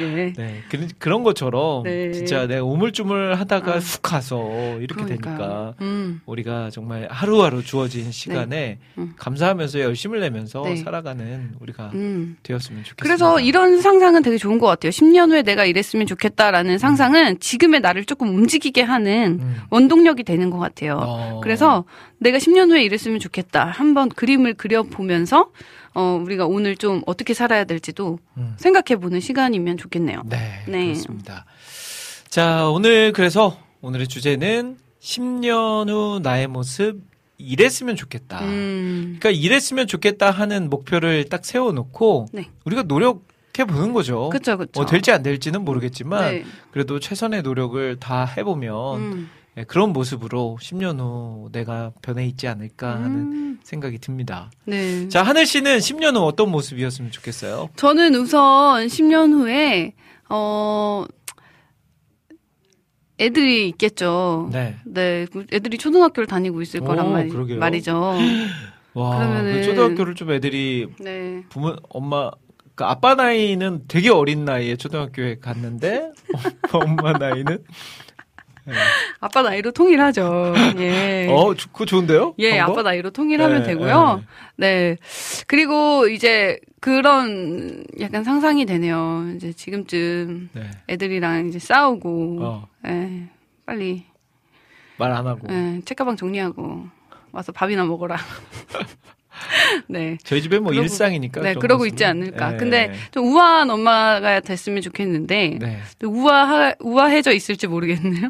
예. 네, 그런 그런 것처럼 네. 진짜 내가 우물쭈물 하다가 아. 훅 가서 이렇게 그러니까요. 되니까 음. 우리가 정말 하루하루 주어진 시간에 음. 감사하면서 열심을 내면서 네. 살아가는 우리가 음. 되었으면 좋겠습니다. 그래서 이런 상상은 되게 좋은 것 같아요. 10년 후에 내가 이랬으면 좋겠다라는 상상은 지금의 나를 조금 움직이게 하는 음. 원동력이 되는 것 같아요. 어. 그래서 내가 10년 후에 이랬으면 좋겠다. 한번 그림을 그려보면 서 어, 우리가 오늘 좀 어떻게 살아야 될지도 음. 생각해 보는 시간이면 좋겠네요. 네, 네. 그렇습니다. 자, 오늘 그래서 오늘의 주제는 10년 후 나의 모습 이랬으면 좋겠다. 음, 그러니까 이랬으면 좋겠다 하는 목표를 딱 세워놓고 네. 우리가 노력해 보는 거죠. 그쵸, 그쵸. 뭐 될지 안 될지는 모르겠지만 네. 그래도 최선의 노력을 다 해보면 음. 예, 그런 모습으로 10년 후 내가 변해 있지 않을까 하는 음. 생각이 듭니다. 네. 자, 하늘 씨는 10년 후 어떤 모습이었으면 좋겠어요? 저는 우선 10년 후에, 어, 애들이 있겠죠. 네. 네, 그 애들이 초등학교를 다니고 있을 오, 거란 말, 그러게요. 말이죠. 와, 그러면은- 그 초등학교를 좀 애들이 네. 부모 엄마 그 아빠 나이는 되게 어린 나이에 초등학교에 갔는데 엄마 나이는 아빠 나이로 통일하죠. 예. 어 주- 그거 좋은데요? 예, 방법? 아빠 나이로 통일하면 네, 되고요. 네. 그리고 이제 그런 약간 상상이 되네요. 이제 지금쯤 네. 애들이랑 이제 싸우고, 어, 예, 빨리, 말 안 하고 예, 책가방 정리하고, 와서 밥이나 먹어라. 네. 저희 집에 뭐 그러고- 일상이니까 네, 그러고. 있지 않을까. 예. 근데 좀 우아한 엄마가 됐으면 좋겠는데, 네. 또 우아, 우아해져 있을지 모르겠네요.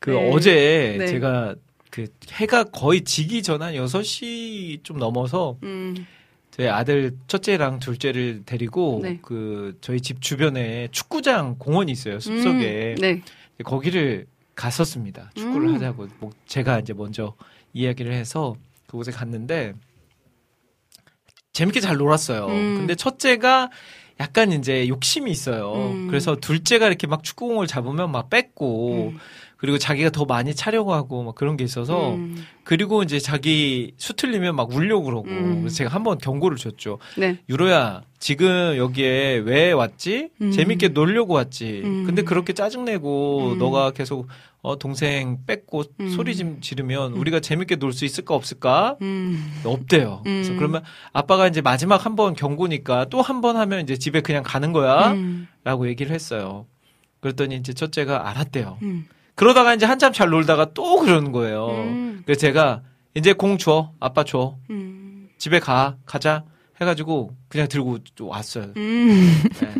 그 네. 어제 네. 제가 그 해가 거의 지기 전 한 6시 좀 넘어서 음, 저희 아들 첫째랑 둘째를 데리고 네. 그 저희 집 주변에 축구장 공원이 있어요 숲속에 음, 네. 거기를 갔었습니다 축구를 음. 하자고 뭐 제가 이제 먼저 이야기를 해서 그곳에 갔는데 재밌게 잘 놀았어요. 음. 근데 첫째가 약간 이제 욕심이 있어요. 음. 그래서 둘째가 이렇게 막 축구공을 잡으면 막 뺏고 음. 그리고 자기가 더 많이 차려고 하고 막 그런 게 있어서 음. 그리고 이제 자기 수틀리면 막 울려고 그러고 음. 그래서 제가 한번 경고를 줬죠. 네. 유로야 지금 여기에 왜 왔지? 음. 재밌게 놀려고 왔지. 음. 근데 그렇게 짜증내고 음. 너가 계속 어, 동생 뺏고 음. 소리 좀 지르면 우리가 재밌게 놀 수 있을까 없을까? 음. 없대요. 그래서 음. 그러면 아빠가 이제 마지막 한 번 경고니까 또 한 번 하면 이제 집에 그냥 가는 거야. 음. 라고 얘기를 했어요. 그랬더니 이제 첫째가 알았대요. 음. 그러다가 이제 한참 잘 놀다가 또 그러는 거예요. 음. 그래서 제가 이제 공 줘. 아빠 줘. 음. 집에 가. 가자. 해가지고 그냥 들고 또 왔어요. 음. 네.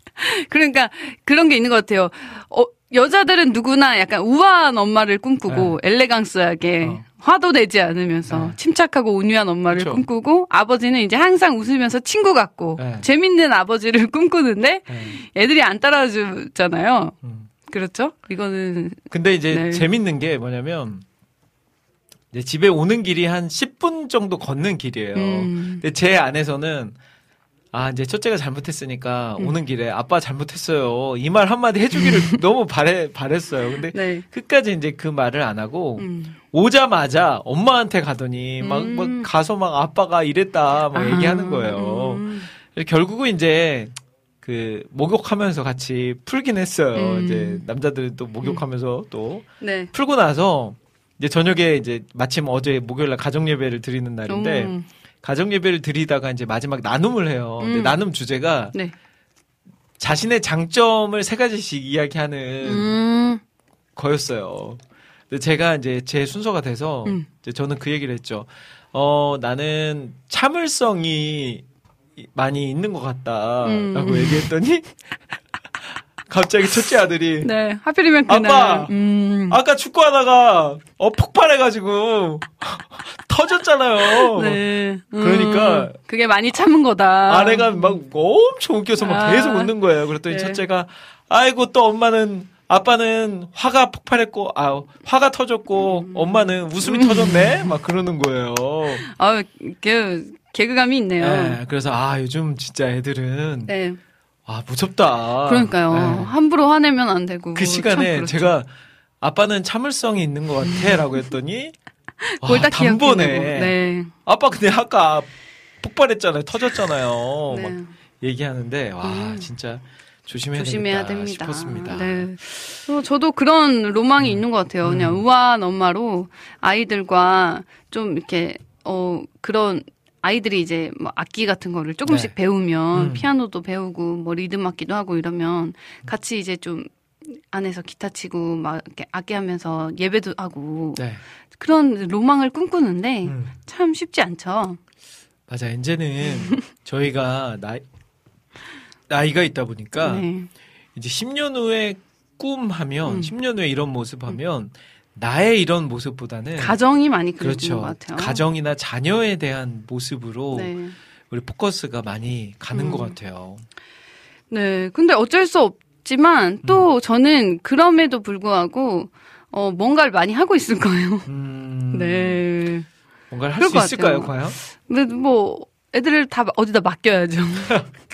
그러니까 그런 게 있는 것 같아요. 어, 여자들은 누구나 약간 우아한 엄마를 꿈꾸고 엘레강스하게 네. 어. 화도 내지 않으면서 네. 침착하고 온유한 엄마를 그쵸. 꿈꾸고 아버지는 이제 항상 웃으면서 친구 같고 네. 재밌는 아버지를 꿈꾸는데 네. 애들이 안 따라주잖아요. 음. 그렇죠? 이거는 근데 이제 네. 재밌는 게 뭐냐면 이제 집에 오는 길이 한 10분 정도 걷는 길이에요. 음. 근데 제 안에서는 아 이제 첫째가 잘못했으니까 음. 오는 길에 아빠 잘못했어요. 이 말 한마디 해주기를 너무 바래 바랬어요. 근데 네. 끝까지 이제 그 말을 안 하고 음. 오자마자 엄마한테 가더니 막, 음. 막 가서 막 아빠가 이랬다 막 얘기하는 아, 거예요. 음. 결국은 이제 그 목욕하면서 같이 풀긴 했어요. 음. 이제 남자들은 또 목욕하면서 또 네. 풀고 나서 이제 저녁에 이제 마침 어제 목요일 날 가정 예배를 드리는 날인데 음. 가정 예배를 드리다가 이제 마지막 나눔을 해요. 근데 음. 나눔 주제가 네. 자신의 장점을 세 가지씩 이야기하는 음. 거였어요. 근데 제가 이제 제 순서가 돼서 음. 이제 저는 그 얘기를 했죠. 어 나는 참을성이 많이 있는 것 같다라고 음. 얘기했더니 갑자기 첫째 아들이 네. 하필이면 그날. 아빠! 음. 아까 축구하다가 어 폭발해가지고 터졌잖아요. 네. 그러니까 음. 그게 많이 참은 거다. 아내가 막 엄청 웃겨서 막 아. 계속 웃는 거예요. 그랬더니 네. 첫째가 아이고 또 엄마는 아빠는 화가 폭발했고 아 화가 터졌고 음. 엄마는 웃음이 터졌네 막 그러는 거예요. 아, 그 개그감이 있네요. 네, 그래서 아 요즘 진짜 애들은 네. 아 무섭다. 그러니까요. 네. 함부로 화내면 안 되고. 그참 시간에 그렇죠. 제가 아빠는 참을성이 있는 것 같아라고 했더니 그걸 아. 단번에 네. 아빠 근데 아까 폭발했잖아요. 터졌잖아요. 네. 막 얘기하는데 와 음. 진짜 조심해야, 조심해야 됩니다. 싶었습니다. 네. 어, 저도 그런 로망이 음. 있는 것 같아요. 그냥 우아한 엄마로 아이들과 좀 이렇게 어 그런 아이들이 이제 뭐 악기 같은 거를 조금씩 네. 배우면 음. 피아노도 배우고 뭐 리듬 악기도 하고 이러면 같이 이제 좀 안에서 기타 치고 막 이렇게 악기 하면서 예배도 하고 네. 그런 로망을 꿈꾸는데 음. 참 쉽지 않죠. 맞아. 이제는 저희가 나이 나이가 있다 보니까 네. 이제 10년 후에 꿈 하면 음. 10년 후에 이런 모습 하면 나의 이런 모습보다는 가정이 많이. 그렇죠. 것 같아요. 가정이나 자녀에 대한 모습으로 네. 우리 포커스가 많이 가는 음. 것 같아요. 네. 근데 어쩔 수 없지만 음. 또 저는 그럼에도 불구하고 어 뭔가를 많이 하고 있을 거예요. 음, 네. 뭔가를 할수것 있을까요. 과연? 근데 뭐 애들을 다 어디다 맡겨야죠.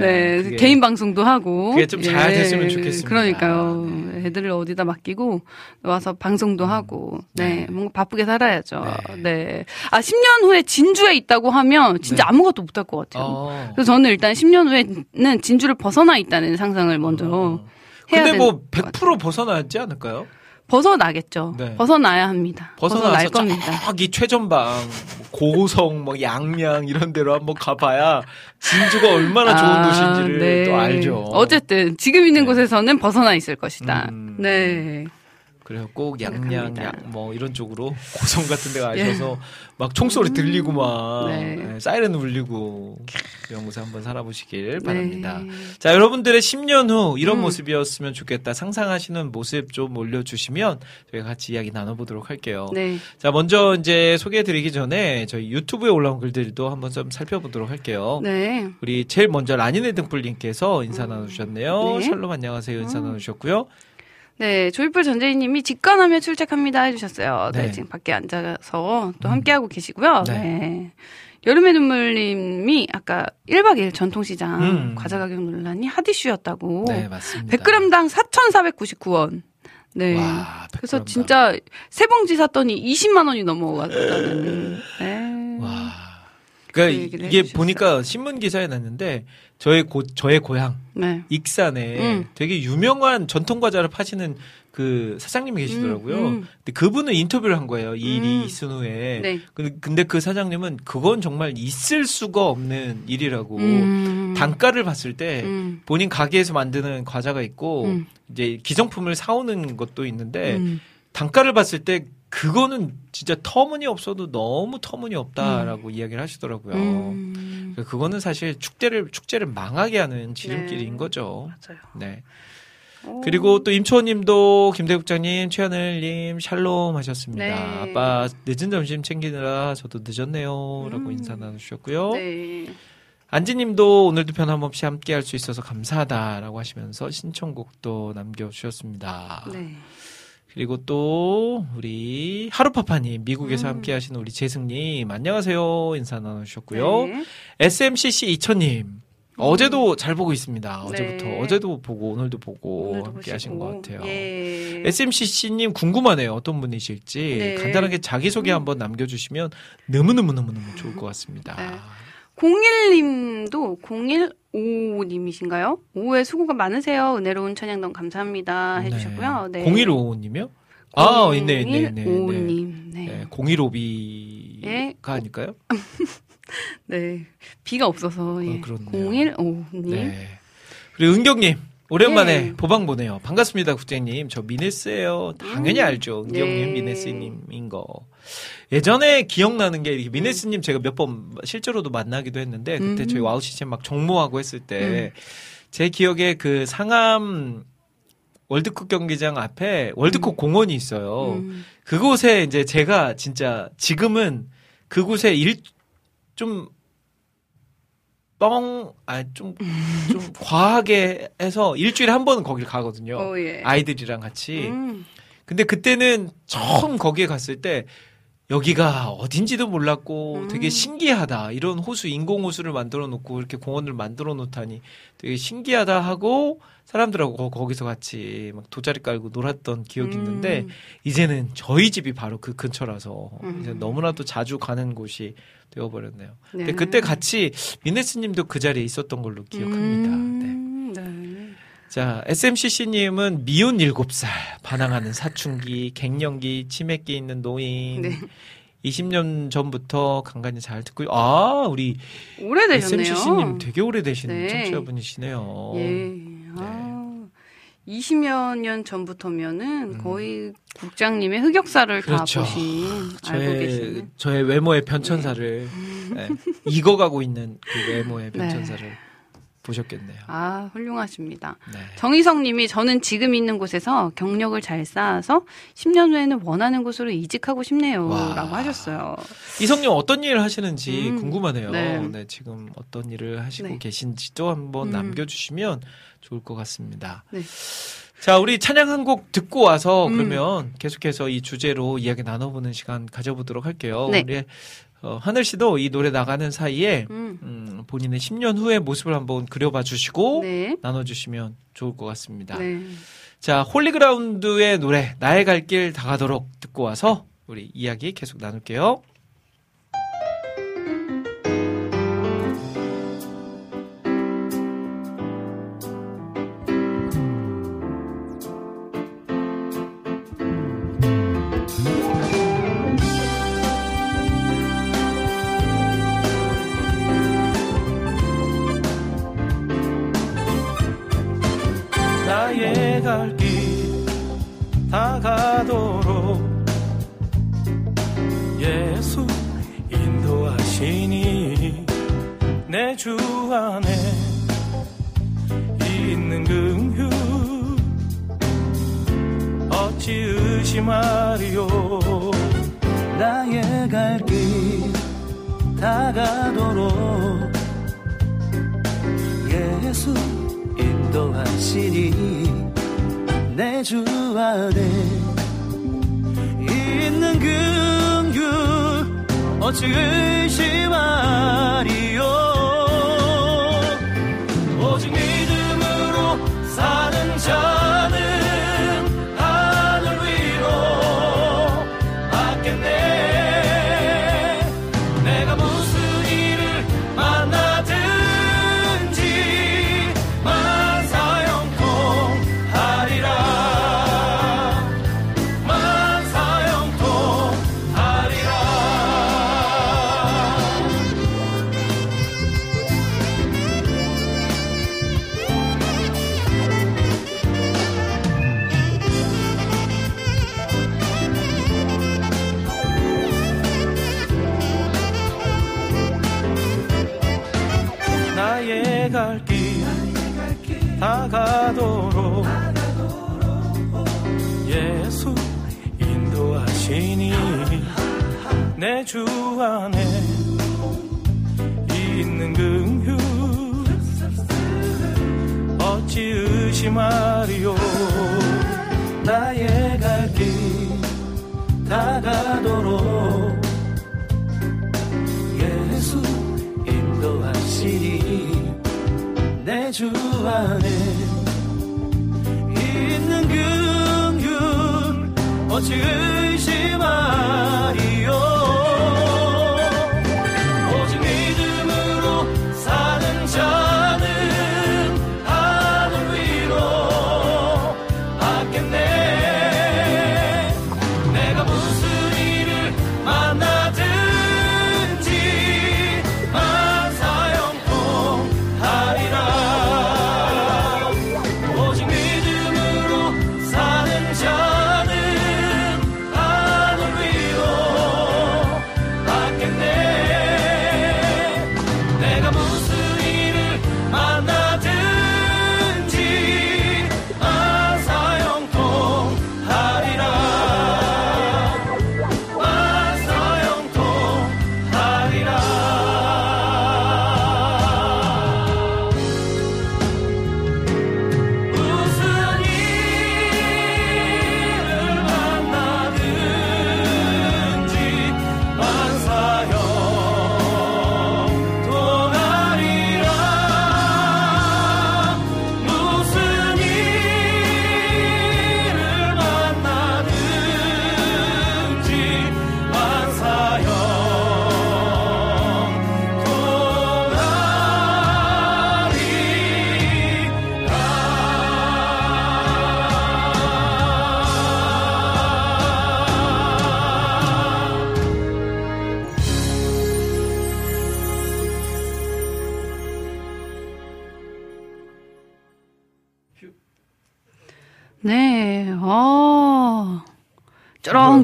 네, 그게 개인 방송도 하고. 그게 좀 잘 됐으면 좋겠습니다. 그러니까요. 네. 애들을 어디다 맡기고 와서 방송도 하고. 네, 네. 뭔가 바쁘게 살아야죠. 네. 네. 아, 10년 후에 진주에 있다고 하면 진짜 네. 아무것도 못 할 것 같아요. 어. 그래서 저는 일단 10년 후에는 진주를 벗어나 있다는 상상을 먼저 어. 해야 근데 뭐 되는 것100% 벗어나지 않을까요? 벗어나겠죠. 네. 벗어나야 합니다. 벗어날 겁니다. 저기 최전방 뭐 고성 뭐 양양 이런 데로 한번 가봐야 진주가 얼마나 좋은 아, 도시인지를 네. 또 알죠. 어쨌든 지금 있는 네. 곳에서는 벗어나 있을 것이다. 음. 네. 그래요. 꼭 양양 생각합니다. 양, 뭐 이런 쪽으로 고성 같은 데 예. 가셔서 막 총소리 들리고 막 네. 예, 사이렌 울리고 이런 곳에 한번 살아보시길 바랍니다. 네. 자, 여러분들의 10년 후 이런 음. 모습이었으면 좋겠다. 상상하시는 모습 좀 올려주시면 저희가 같이 이야기 나눠보도록 할게요. 네. 자, 먼저 이제 소개해드리기 전에 저희 유튜브에 올라온 글들도 한번 좀 살펴보도록 할게요. 네. 우리 제일 먼저 라니네 등불님께서 인사 나누셨네요. 네. 샬롬 안녕하세요. 인사 음. 나누셨고요. 네, 조이풀 전재희님이 직관하며 출첵합니다 해주셨어요. 네, 네. 지금 밖에 앉아서 또 함께하고 계시고요. 네. 네. 여름의 눈물님이 아까 1박 2일 전통시장 음. 과자 가격 논란이 핫이슈였다고. 네, 맞습니다. 100g당 4,499원. 네. 와, 100g 그래서 당. 진짜 세 봉지 샀더니 20만 원이 넘어갔다는. 네. 와. 그 그러니까 얘기를 이게. 보니까 신문 기사에 났는데 저의 고 저의 고향 네. 익산에 음. 되게 유명한 전통 과자를 파시는 그 사장님이 계시더라고요. 음, 음. 근데 그분은 인터뷰를 한 거예요. 이 일이 음. 있은 후에. 네. 근데, 근데 그 사장님은 그건 정말 있을 수가 없는 일이라고 음. 단가를 봤을 때 음. 본인 가게에서 만드는 과자가 있고 음. 이제 기성품을 사오는 것도 있는데 음. 단가를 봤을 때 그거는 진짜 터무니 없어도 너무 터무니 없다라고 이야기를 하시더라고요. 음. 그거는 사실 축제를 축제를 망하게 하는 지름길인 네. 거죠. 맞아요. 네. 오. 그리고 또 임초님도 김대국장님, 최하늘님 샬롬 하셨습니다. 네. 아빠 늦은 점심 챙기느라 저도 늦었네요라고 음. 인사 나누셨고요. 네. 안지님도 오늘도 변함없이 함께할 수 있어서 감사하다라고 하시면서 신청곡도 남겨주셨습니다. 네. 그리고 또 우리 하루파파님 미국에서 음. 함께하시는 우리 재승님 안녕하세요 인사 나누셨고요. 네. SMCC 2000님 어제도 잘 보고 있습니다. 어제부터 네. 어제도 보고 오늘도 보고 오늘도 함께하신 보시고. 것 같아요. 예. SMCC님 궁금하네요. 어떤 분이실지 네. 간단하게 자기 소개 한번 남겨주시면 너무 너무 너무 너무 좋을 것 같습니다. 네. 01님도 0155님이신가요? 오후에 수고가 많으세요. 은혜로운 찬양동 감사합니다. 해주셨고요. 네. 0155님이요? 아, 있네, 있네, 있네. 네. 0155님. 네. 네, 0152가 예. 아닐까요? 네. 비가 없어서. 예. 어, 그렇네요. 0155님. 네. 그리고 은경님 오랜만에 예. 보방 보네요. 반갑습니다, 국장님. 저 미네스예요. 당연히 음. 알죠. 은경님 예. 미네스님인 거. 예전에 기억나는 게 이렇게 미네스님 제가 몇 번 실제로도 만나기도 했는데 그때 음. 저희 와우 시즌 막 정모하고 했을 때 제 기억에 그 상암 월드컵 경기장 앞에 월드컵 공원이 있어요. 음. 그곳에 이제 제가 진짜 지금은 그곳에 일 좀 뻥, 아, 좀, 좀 과하게 해서 일주일에 한 번은 거길 가거든요. 어, 예. 아이들이랑 같이. 음. 근데 그때는 처음 거기에 갔을 때 여기가 어딘지도 몰랐고 음. 되게 신기하다. 이런 호수, 인공호수를 만들어 놓고 이렇게 공원을 만들어 놓다니 되게 신기하다 하고 사람들하고 거- 거기서 같이 막 돗자리 깔고 놀았던 기억이 있는데 음. 이제는 저희 집이 바로 그 근처라서 음. 이제 너무나도 자주 가는 곳이 되어버렸네요. 근데 네. 그때 같이 미네스님도 그 자리에 있었던 걸로 기억합니다. 네. 음. 네. 자, SMCC님은 미혼 7살, 반항하는 사춘기, 갱년기, 치매기 있는 노인. 네. 20년 전부터 간간히 잘 듣고, 아, 우리 오래되셨네요. SMCC님 되게 오래되신 네. 청취자분이시네요. 예. 아, 20여 년 전부터면은 거의 국장님의 흑역사를 음. 그렇죠. 다 보신 알고 저의, 계시는. 저의 외모의 변천사를, 네, 익어가고 있는 그 외모의 네. 변천사를 보셨겠네요. 아, 훌륭하십니다. 네. 정희성 님이 저는 지금 있는 곳에서 경력을 잘 쌓아서 10년 후에는 원하는 곳으로 이직하고 싶네요. 와. 라고 하셨어요. 이성 님 어떤 일을 하시는지 음, 궁금하네요. 네. 네. 지금 어떤 일을 하시고 네. 계신지도 한번 음. 남겨주시면 좋을 것 같습니다. 네. 자, 우리 찬양 한 곡 듣고 와서 음. 그러면 계속해서 이 주제로 이야기 나눠보는 시간 가져보도록 할게요. 네. 우리 어, 하늘 씨도 이 노래 나가는 사이에 음. 음, 본인의 10년 후의 모습을 한번 그려봐 주시고 네. 나눠주시면 좋을 것 같습니다. 네. 자, 홀리그라운드의 노래 나의 갈 길 다가도록 듣고 와서 우리 이야기 계속 나눌게요.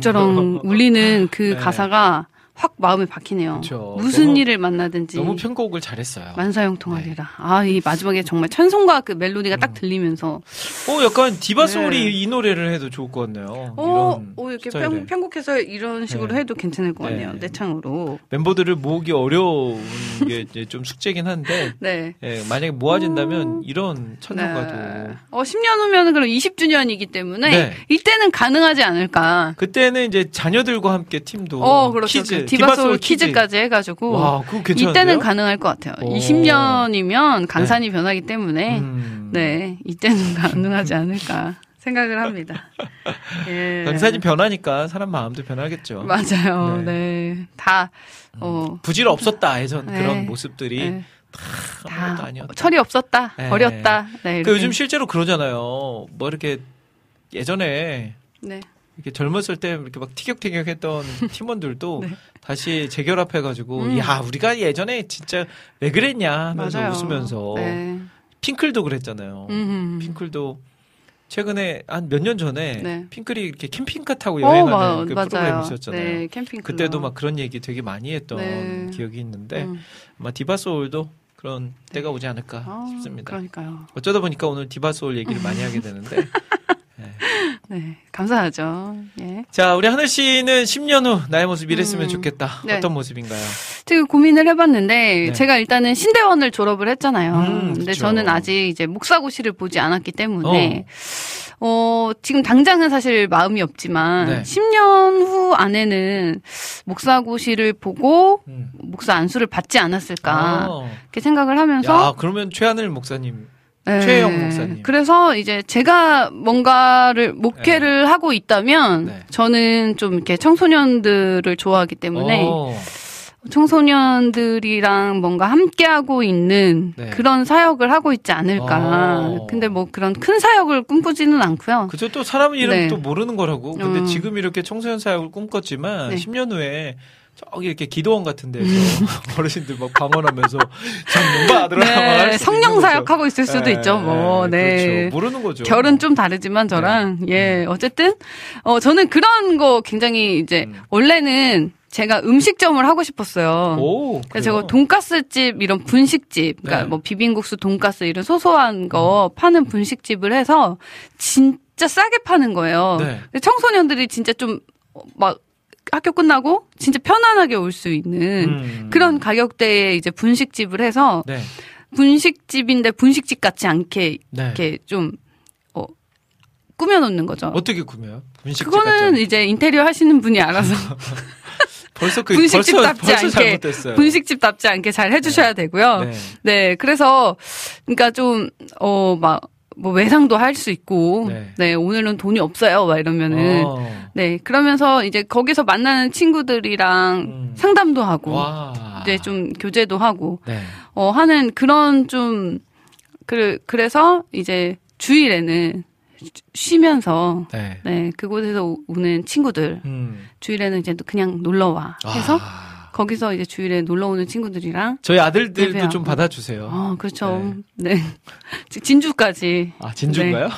쩌렁쩌렁 울리는 그 네. 가사가 확 마음에 박히네요. 그쵸. 무슨 너무- 일을 만나든지 너무 편곡을 잘했어요. 만사형 통하리라. 아, 이 마지막에 정말 찬송가 그 멜로디가 음. 딱 들리면서 어, 약간 디바 소울이 네. 이 노래를 해도 좋을 것 같네요. 어, 이런 어, 이렇게. 편, 편곡해서 이런 식으로 네. 해도 괜찮을 것 같네요. 네. 떼창으로. 멤버들을 모으기 어려운 게 좀 숙제긴 한데 네. 예, 만약에 모아진다면 이런 천년가도 네. 어, 10년 후면 그럼 20주년이기 때문에 네. 이때는 가능하지 않을까. 그때는 이제 자녀들과 함께 팀도 어, 그렇죠. 퀴즈, 그 디바 소울 퀴즈까지 해가지고. 와? 이때는 가능할 것 같아요. 오. 20년이면 강산이 변하기 때문에 음. 네 이때는 가능하지 않을까 생각을 합니다. 예. 강산이 변하니까 사람 마음도 변하겠죠. 맞아요. 네. 네. 다 어. 부질 없었다 예전 네. 그런 모습들이 네. 다 아니었다. 철이 없었다. 네. 버렸다. 네. 그. 요즘 실제로 그러잖아요. 뭐 이렇게 예전에 네. 이렇게 젊었을 때 이렇게 막 티격태격했던 팀원들도 네. 다시 재결합해가지고 음. 야 우리가 예전에 진짜 왜 그랬냐 하면서 맞아요. 웃으면서 네. 핑클도 그랬잖아요. 음. 핑클도 최근에 한 몇 년 전에 네. 핑클이 이렇게 캠핑카 타고 어, 여행하는 마- 그 맞아요. 프로그램이 있었잖아요. 네, 캠핑 그때도 막 그런 얘기 되게 많이 했던 네. 기억이 있는데 음. 아마 디바소울도 그런 때가 오지 않을까 아, 싶습니다. 그러니까요. 어쩌다 보니까 오늘 디바소울 얘기를 많이 하게 되는데 네. 네, 감사하죠. 예. 자, 우리 하늘 씨는 10년 후 나의 모습 이랬으면 음. 좋겠다. 네. 어떤 모습인가요? 되게 고민을 해봤는데 네. 제가 일단은 신대원을 졸업을 했잖아요. 음, 근데 그쵸. 저는 아직 이제 목사고시를 보지 않았기 때문에 어, 지금 당장은 사실 마음이 없지만 네. 10년 후 안에는 목사고시를 보고 음. 목사 안수를 받지 않았을까 어. 이렇게 생각을 하면서 야, 그러면 최하늘 목사님. 네. 최혜영 목사님. 그래서 이제 제가 뭔가를 목회를 하고 있다면 네. 저는 좀 이렇게 청소년들을 좋아하기 때문에 어. 청소년들이랑 뭔가 함께하고 있는 네. 그런 사역을 하고 있지 않을까. 어. 근데 뭐 그런 큰 사역을 꿈꾸지는 않고요. 그죠 또 사람 이름 네. 또 모르는 거라고. 근데 음. 지금 이렇게 청소년 사역을 꿈꿨지만 네. 10년 후에 저기 이렇게 기도원 같은 데서 어르신들 막 방언하면서 참 뭔가 네, 성령 사역하고 있을 수도 있죠. 뭐, 네. 그렇죠. 모르는 거죠. 결은 좀 다르지만 저랑 예 어쨌든 어 저는 그런 거 굉장히 이제 음. 원래는 제가 음식점을 하고 싶었어요. 오, 그래서 제가 돈가스집 이런 분식집, 그러니까 네. 뭐 비빔국수, 돈가스 이런 소소한 거 파는 분식집을 해서 진짜 싸게 파는 거예요. 네. 청소년들이 진짜 좀 막 학교 끝나고 진짜 편안하게 올 수 있는 음. 그런 가격대에 이제 분식집을 해서 네. 분식집인데 분식집 같지 않게 네. 이렇게 좀 어, 꾸며놓는 거죠. 어떻게 구매요? 분식집 그거는 이제 인테리어 하시는 분이 알아서 벌써 그 분식집답지 벌써, 벌써 않게 잘못됐어요. 분식집답지 않게 잘 해주셔야 되고요. 네. 네, 그래서 그러니까 좀 어 막 뭐 외상도 할 수 있고 네. 네. 오늘은 돈이 없어요 막 이러면은 어. 네 그러면서 이제 거기서 만나는 친구들이랑 음. 상담도 하고 와. 이제 좀 교제도 하고 네. 어 하는 그런 좀 그, 그래서 이제 주일에는 쉬면서 네. 네 그곳에서 오- 오는 친구들 음. 주일에는 이제 그냥 놀러 와 해서 아. 거기서 이제 주일에 놀러 오는 친구들이랑 저희 아들들도 예배하고. 좀 받아주세요. 어 그렇죠 네, 진주까지 아 진주인가요?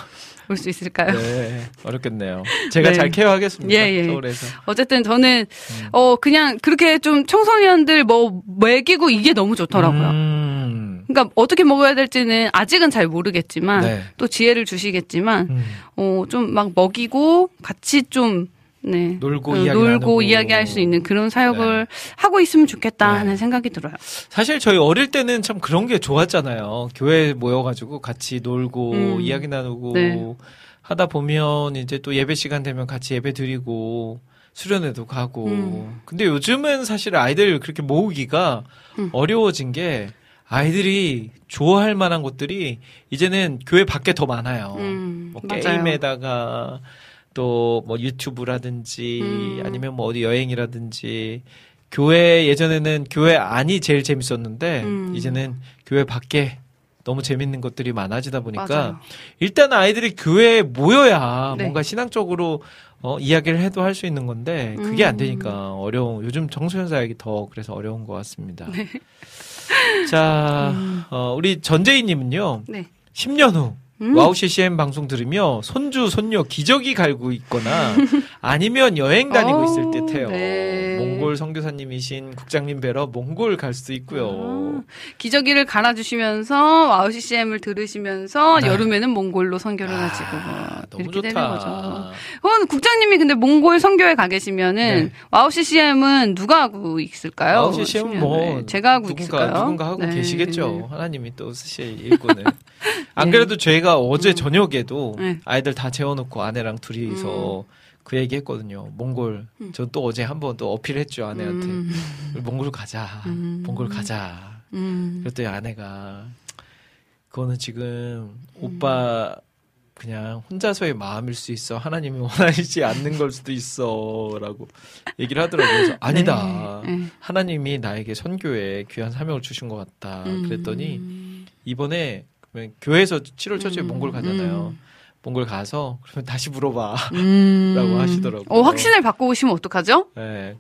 올수 있을까요? 네. 어렵겠네요. 제가 네. 잘 케어하겠습니다. 예, 예. 서울에서. 어쨌든 저는 음. 어 그냥 그렇게 좀 청소년들 뭐 먹이고 이게 너무 좋더라고요. 음. 그러니까 어떻게 먹어야 될지는 아직은 잘 모르겠지만 네. 또 지혜를 주시겠지만 음. 어좀 막 먹이고 같이 좀 네. 놀고 어, 이야기 놀고. 이야기할 수 있는 그런 사역을 네. 하고 있으면 좋겠다 네. 하는 생각이 들어요. 사실 저희 어릴 때는 참 그런 게 좋았잖아요. 교회 모여가지고 같이 놀고 음. 이야기 나누고 네. 하다 보면 이제 또 예배 시간 되면 같이 예배 드리고 수련회도 가고. 음. 근데 요즘은 사실 아이들 그렇게 모으기가 음. 어려워진 게 아이들이 좋아할 만한 것들이 이제는 교회 밖에 더 많아요. 음, 뭐 맞아요. 게임에다가 또 뭐 유튜브라든지 음. 아니면 뭐 어디 여행이라든지 교회 예전에는 교회 안이 제일 재밌었는데 음. 이제는 교회 밖에 너무 재밌는 것들이 많아지다 보니까 맞아요. 일단 아이들이 교회에 모여야 네. 뭔가 신앙적으로 어, 이야기를 해도 할 수 있는 건데 그게 안 음. 되니까 어려운 요즘 청소년 사역이 더 그래서 어려운 것 같습니다. 네. 자, 어, 우리 전재희님은요. 네. 10년 후 음. 와우 CCM 방송 들으며 손주 손녀 기저귀 갈고 있거나 아니면 여행 다니고 어, 있을 듯해요. 네. 몽골 선교사님이신 국장님 뵈러 몽골 갈 수도 있고요. 아, 기저귀를 갈아주시면서 와우 CCM을 들으시면서 네. 여름에는 몽골로 선교를 하시고 아, 뭐 너무 이렇게 되는 좋다. 거죠. 그건 국장님이 근데 몽골 선교에 가 계시면은 네. 와우 CCM은 누가 하고 있을까요? 와우 CCM은 뭐 네, 제가 하고 누군가 있을까요? 누군가 하고 네. 계시겠죠. 하나님이 또 쓰실 일꾼을. 안 그래도 저희가 어제 저녁에도 네. 아이들 다 재워놓고 아내랑 둘이서 그 얘기 했거든요. 몽골. 전또 어제 한 번 또 어필했죠, 아내한테. 음, 몽골 가자. 음. 몽골 가자. 음. 그랬더니 아내가 그거는 지금 오빠 그냥 혼자서의 마음일 수 있어. 하나님이 원하시지 않는 걸 수도 있어 라고 얘기를 하더라고요. 그래서 아니다. 네, 네. 하나님이 나에게 선교에 귀한 사명을 주신 것 같다. 음. 그랬더니 이번에 그러면 교회에서 7월 첫째 음. 몽골 가잖아요. 음. 몽골 가서 그러면 다시 물어봐. 음. 라고 하시더라고요. 어, 확신을 받고 오시면 어떡하죠? 네.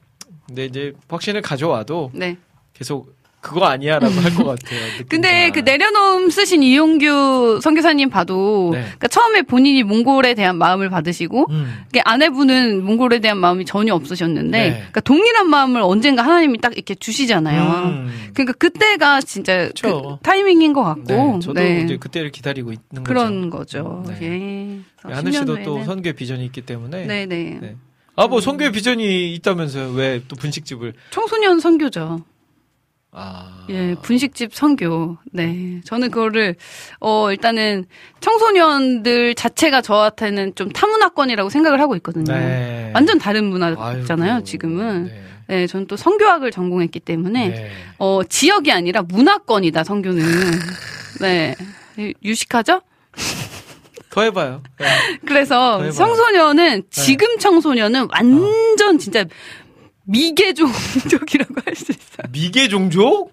근데 이제 확신을 가져와도 네. 계속 그거 아니야라고 할 것 같아요. 근데. 그 내려놓음 쓰신 이용규 선교사님 봐도 네. 그러니까 처음에 본인이 몽골에 대한 마음을 받으시고 음. 아내분은 몽골에 대한 마음이 전혀 없으셨는데 네. 그러니까 동일한 마음을 언젠가 하나님이 딱 이렇게 주시잖아요. 음. 그러니까 그때가 진짜. 그 타이밍인 것 같고 네, 저도 네. 이제 그때를 기다리고 있는 그런 거죠. 거죠. 네. 예. 하늘 10년 씨도 또 선교의 비전이 있기 때문에. 네, 네. 네. 아, 뭐 선교의 비전이 있다면서요? 왜 또 분식집을? 청소년 선교죠. 아. 예, 분식집 선교. 네. 저는 그거를, 어, 일단은 청소년들 자체가 저한테는 좀 타문화권이라고 생각을 하고 있거든요. 네. 완전 다른 문화잖아요, 아이고. 지금은. 네. 네. 저는 또 성교학을 전공했기 때문에, 네. 어, 지역이 아니라 문화권이다, 성교는. 네. 유식하죠? 더 해봐요. 네. 그래서 더 해봐요. 네. 청소년은, 지금 청소년은 완전 진짜 미개 종족이라고 할 수 있어요. 미개 종족?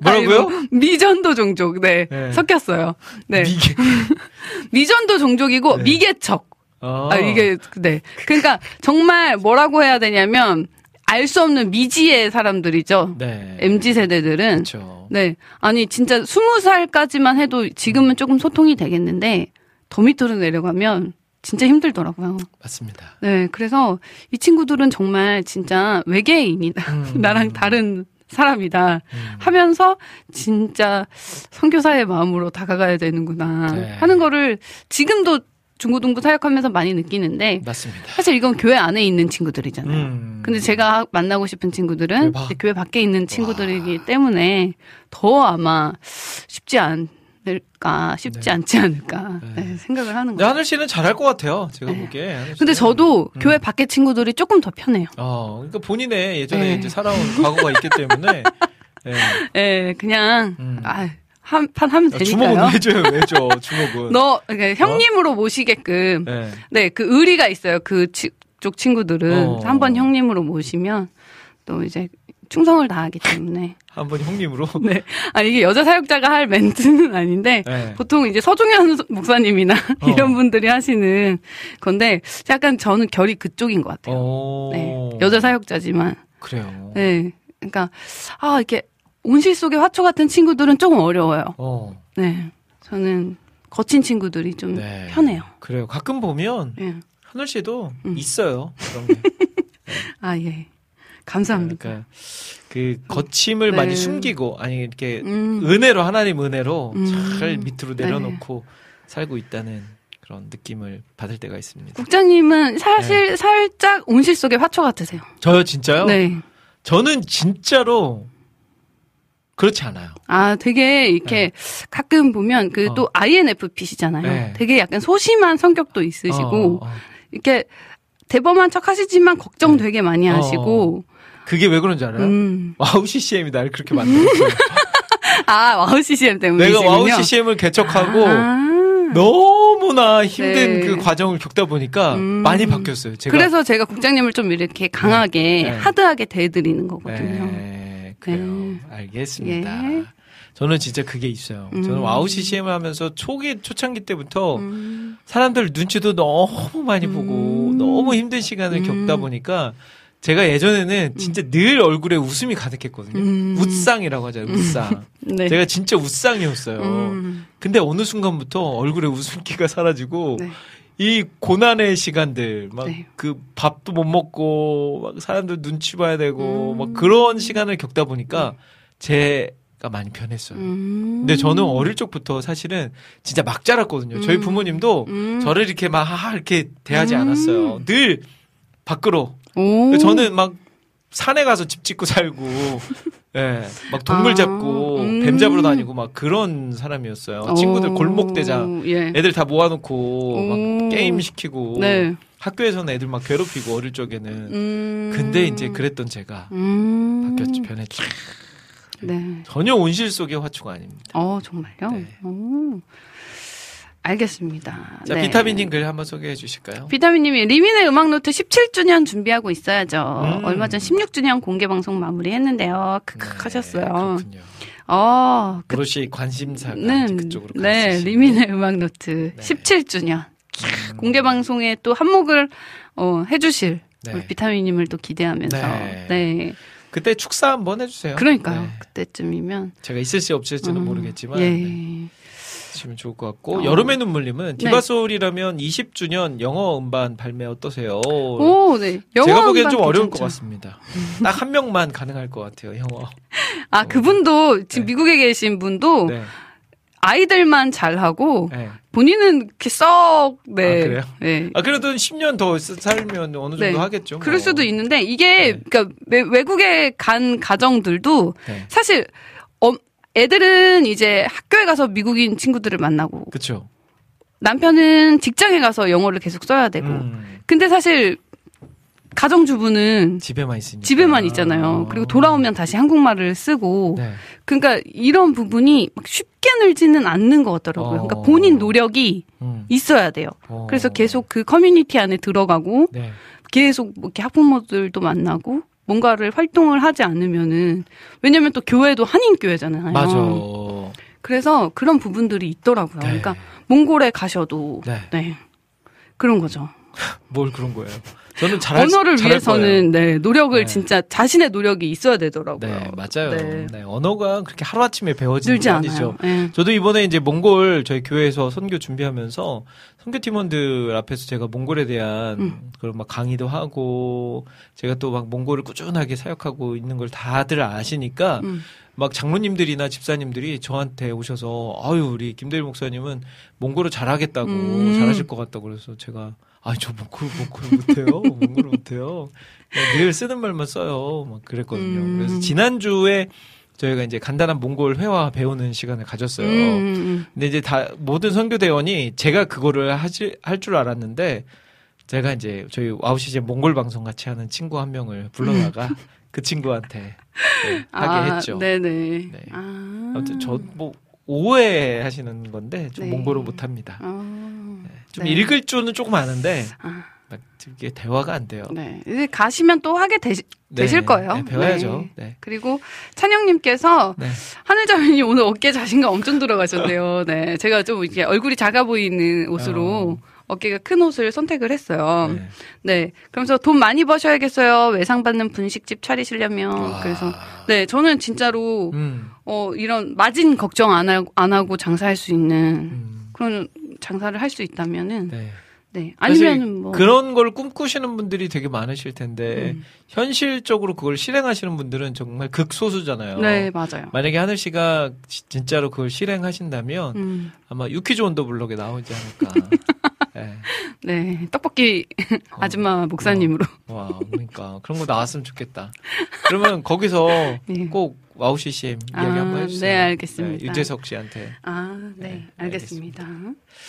뭐라고요? 미전도 종족, 네. 네. 섞였어요. 네. 미개. 미전도 종족이고 네. 미개척. 아, 아 이게 네. 그러니까 정말 뭐라고 해야 되냐면 알 수 없는 미지의 사람들이죠. 네. MZ 세대들은 그렇죠. 네. 아니 진짜 스무 살까지만 해도 지금은 조금 소통이 되겠는데 더 밑으로 내려가면 진짜 힘들더라고요. 맞습니다. 네. 그래서 이 친구들은 정말 진짜 외계인이다. 음. 나랑 다른 사람이다. 음. 하면서 진짜 선교사의 마음으로 다가가야 되는구나 네. 하는 거를 지금도 중고등부 사역하면서 많이 느끼는데 맞습니다. 사실 이건 교회 안에 있는 친구들이잖아요. 음. 근데 제가 만나고 싶은 친구들은 교회 밖에 있는 친구들이기 때문에 더 아마 쉽지 않 을까, 쉽지 네. 않지 않을까 네. 네, 생각을 하는 거예요. 하늘 씨는 잘할 것 같아요. 제가 네. 보기에. 근데. 저도 음. 교회 밖에 친구들이 조금 더 편해요. 어, 그러니까 본인의 예전에 네. 이제 살아온 과거가 있기 때문에. 예. 예, 그냥 음. 아, 한 판 하면 아, 되니까요. 주먹은 해줘요, 왜죠, 주먹은. 너 그러니까 형님으로 모시게끔 네. 네, 그 의리가 있어요. 그쪽 친구들은 어. 한번 형님으로 모시면 또 이제 충성을 다하기 때문에. 한 번 형님으로. 네. 아 이게 여자 사역자가 할 멘트는 아닌데 네. 보통 이제 서종현 목사님이나 어. 이런 분들이 하시는 건데 약간 저는 결이 그쪽인 것 같아요. 어. 네. 여자 사역자지만. 그래요. 네. 그러니까 아 이렇게 온실 속의 화초 같은 친구들은 조금 어려워요. 어. 네. 저는 거친 친구들이 좀 네. 편해요. 그래요. 가끔 보면 예. 하늘 씨도 음. 있어요. 그런 게. 아 예. 감사합니다. 그러니까 그 거침을 네. 많이 숨기고 아니 이렇게 음. 은혜로 하나님 은혜로 음. 잘 밑으로 네. 내려놓고 살고 있다는 그런 느낌을 받을 때가 있습니다. 국장님은 사실 네. 살짝 온실 속의 화초 같으세요. 저요 진짜요? 네. 저는 진짜로 그렇지 않아요. 아, 되게 이렇게 가끔 보면 그 네. 어. 또 INFP시잖아요. 네. 되게 약간 소심한 성격도 있으시고 어, 어, 어. 이렇게 대범한 척 하시지만 걱정 네. 되게 많이 하시고 그게 왜 그런지 알아요? 음. 와우 CCM이 날 그렇게 만들었어요. 아, 와우 CCM 때문에 내가 와우 CCM을 개척하고 너무나 힘든 네. 그 과정을 겪다 보니까 음. 많이 바뀌었어요. 제가 그래서 제가 국장님을 좀 이렇게 강하게 네. hard하게 대해드리는 거거든요. 네, 그래요. 네. 알겠습니다. 예. 저는 진짜 그게 있어요. 음. 저는 와우 CCM을 하면서 초기 초창기 때부터 음. 사람들 눈치도 너무 많이 보고 음. 너무 힘든 시간을 음. 겪다 보니까 제가 예전에는 진짜 늘 얼굴에 웃음이 가득했거든요. 음. 웃상이라고 하잖아요. 웃상. 네. 제가 진짜 웃상이었어요. 음. 근데 어느 순간부터 얼굴에 웃음기가 사라지고 네. 이 고난의 시간들 막 네. 그 밥도 못 먹고 막 사람들 눈치 봐야 되고 음. 막 그런 시간을 겪다 보니까 제가 많이 변했어요. 음. 근데 저는 어릴 적부터 사실은 진짜 막 자랐거든요. 저희 음. 부모님도 음. 저를 이렇게 막 하- 이렇게 대하지 음. 않았어요. 늘 밖으로. 저는 막 산에 가서 집 짓고 살고, 예, 막 동물 아, 잡고 음. 뱀 잡으러 다니고 막 그런 사람이었어요. 친구들 오. 골목 대장 예. 애들 다 모아놓고 오. 막 게임 시키고 네. 학교에서는 애들 막 괴롭히고 어릴 적에는. 음. 근데 이제 그랬던 제가 음. 바뀌었죠, 변했죠. 네. 전혀 온실 속의 화초가 아닙니다. 어, 정말요? 네. 오. 알겠습니다. 자, 네. 비타민님 글 한번 소개해 주실까요? 비타민님이 리민의 음악노트 17주년 준비하고 있어야죠. 음. 얼마 전 16주년 공개 방송 마무리했는데요. 크크 네, 하셨어요. 그렇군요. 어, 그, 브로시 관심사가 는 이제 그쪽으로 네. 리민의 음악노트 네. 17주년 음, 공개 방송에 또 한몫을 어, 해주실 네. 우리 비타민님을 또 기대하면서 네. 네. 그때 축사 한번 해주세요. 그러니까요. 네. 그때쯤이면 제가 있을지 없을지는 음, 모르겠지만 예. 네. 주시면 좋을 것 같고 어. 여름의 눈물님은 네. 디바소울이라면 20주년 영어 음반 발매 어떠세요? 오, 네. 영어 제가 보기엔 좀 어려울 것 괜찮죠. 같습니다. 딱 한 명만 가능할 것 같아요, 영어. 아, 그분도 지금 네. 미국에 계신 분도 네. 아이들만 잘하고 네. 본인은 이렇게 썩 네. 아, 그래요? 네. 아, 그래도 10년 더 쓰- 살면 어느 정도 네. 하겠죠. 뭐. 그럴 수도 있는데 이게 네. 그러니까 외- 외국에 간 가정들도 네. 사실 어, 애들은 이제 학교에 가서 미국인 친구들을 만나고 그쵸. 남편은 직장에 가서 영어를 계속 써야 되고 음, 근데 사실 가정주부는 집에만 있으니까. 집에만 있잖아요. 그리고 돌아오면 다시 한국말을 쓰고 네. 그러니까 이런 부분이 막 쉽게 늘지는 않는 것 같더라고요. 어. 그러니까 본인 노력이 음. 있어야 돼요. 어. 그래서 계속 그 커뮤니티 안에 들어가고 네. 계속 뭐 이렇게 학부모들도 만나고 뭔가를 활동을 하지 않으면은 왜냐면 또 교회도 한인 교회잖아요. 맞아. 그래서 그런 부분들이 있더라고요. 네. 그러니까 몽골에 가셔도 네. 네. 그런 거죠. 뭘 그런 거예요. 저는 수- 언어를 잘할 위해서는 네, 노력을 네. 진짜 자신의 노력이 있어야 되더라고요. 네, 맞아요. 네. 네. 언어가 그렇게 하루 아침에 배워지는 늘지 게. 아니죠. 네. 저도 이번에 이제 몽골 저희 교회에서 선교 준비하면서 선교 팀원들 앞에서 제가 몽골에 대한 음. 그런 막 강의도 하고 제가 또 막 몽골을 꾸준하게 사역하고 있는 걸 다들 아시니까 음. 막 장로님들이나 집사님들이 저한테 오셔서 아유 우리 김대일 목사님은 몽골을 잘하겠다고 음. 잘하실 것 같다고 그래서 제가 아저 몽골 몽골 못해요 몽골 못해요 그냥 늘 쓰는 말만 써요 막 그랬거든요 음. 그래서 지난 주에 저희가 이제 간단한 몽골 회화 배우는 시간을 가졌어요. 음, 음, 음. 근데 이제 다 모든 선교 대원이 제가 그거를 하지 할 줄 알았는데 제가 이제 저희 와우시제 몽골 방송 같이 하는 친구 한 명을 불러다가 그 친구한테 네, 하게 아, 했죠. 네네. 네. 아. 아무튼 저 뭐 오해하시는 건데 좀 네. 몽골을 못합니다. 아. 좀 네. 읽을 줄은 조금 아는데 아, 막 이게 대화가 안 돼요. 네. 이제 가시면 또 하게 되시, 네, 되실 거예요. 네, 배워야죠. 네. 네. 그리고 찬영님께서 네. 하늘자매님 오늘 어깨 자신감 엄청 들어가셨네요. 네. 제가 좀 이렇게 얼굴이 작아 보이는 옷으로 어. 깨가 큰 옷을 선택을 했어요. 네. 네. 그러면서 돈 많이 버셔야겠어요. 외상 받는 분식집 차리시려면. 와. 그래서 네. 저는 진짜로 음, 어 이런 마진 걱정 안 하고 안 하고 장사할 수 있는 음, 그런 장사를 할 수 있다면은 네. 네. 아니면은 사실 뭐 그런 걸 꿈꾸시는 분들이 되게 많으실 텐데 음. 현실적으로 그걸 실행하시는 분들은 정말 극소수잖아요. 네, 맞아요. 만약에 하늘 씨가 지- 진짜로 그걸 실행하신다면 음. 아마 유키즈 온더 블럭에 나오지 않을까. 네. 네. 떡볶이 아줌마 목사님으로. 와, 그러니까 그런 거 나왔으면 좋겠다. 그러면 거기서 예. 꼭 와우 CCM 이야기 아, 한번 해주세요. 네, 알겠습니다. 유재석 씨한테. 아, 네. 네, 알겠습니다.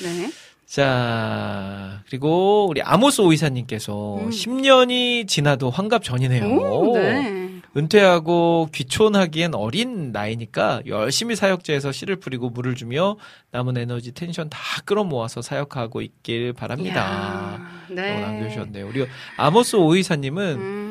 네. 자, 그리고 우리 아모스 오이사님께서 음. 10년이 지나도 환갑 전이네요. 오, 네. 은퇴하고 귀촌하기엔 어린 나이니까 열심히 사역지에서 씨를 뿌리고 물을 주며 남은 에너지 텐션 다 끌어모아서 사역하고 있길 바랍니다. 이야, 네. 남겨주셨네요. 우리 아모스 오이사님은 음,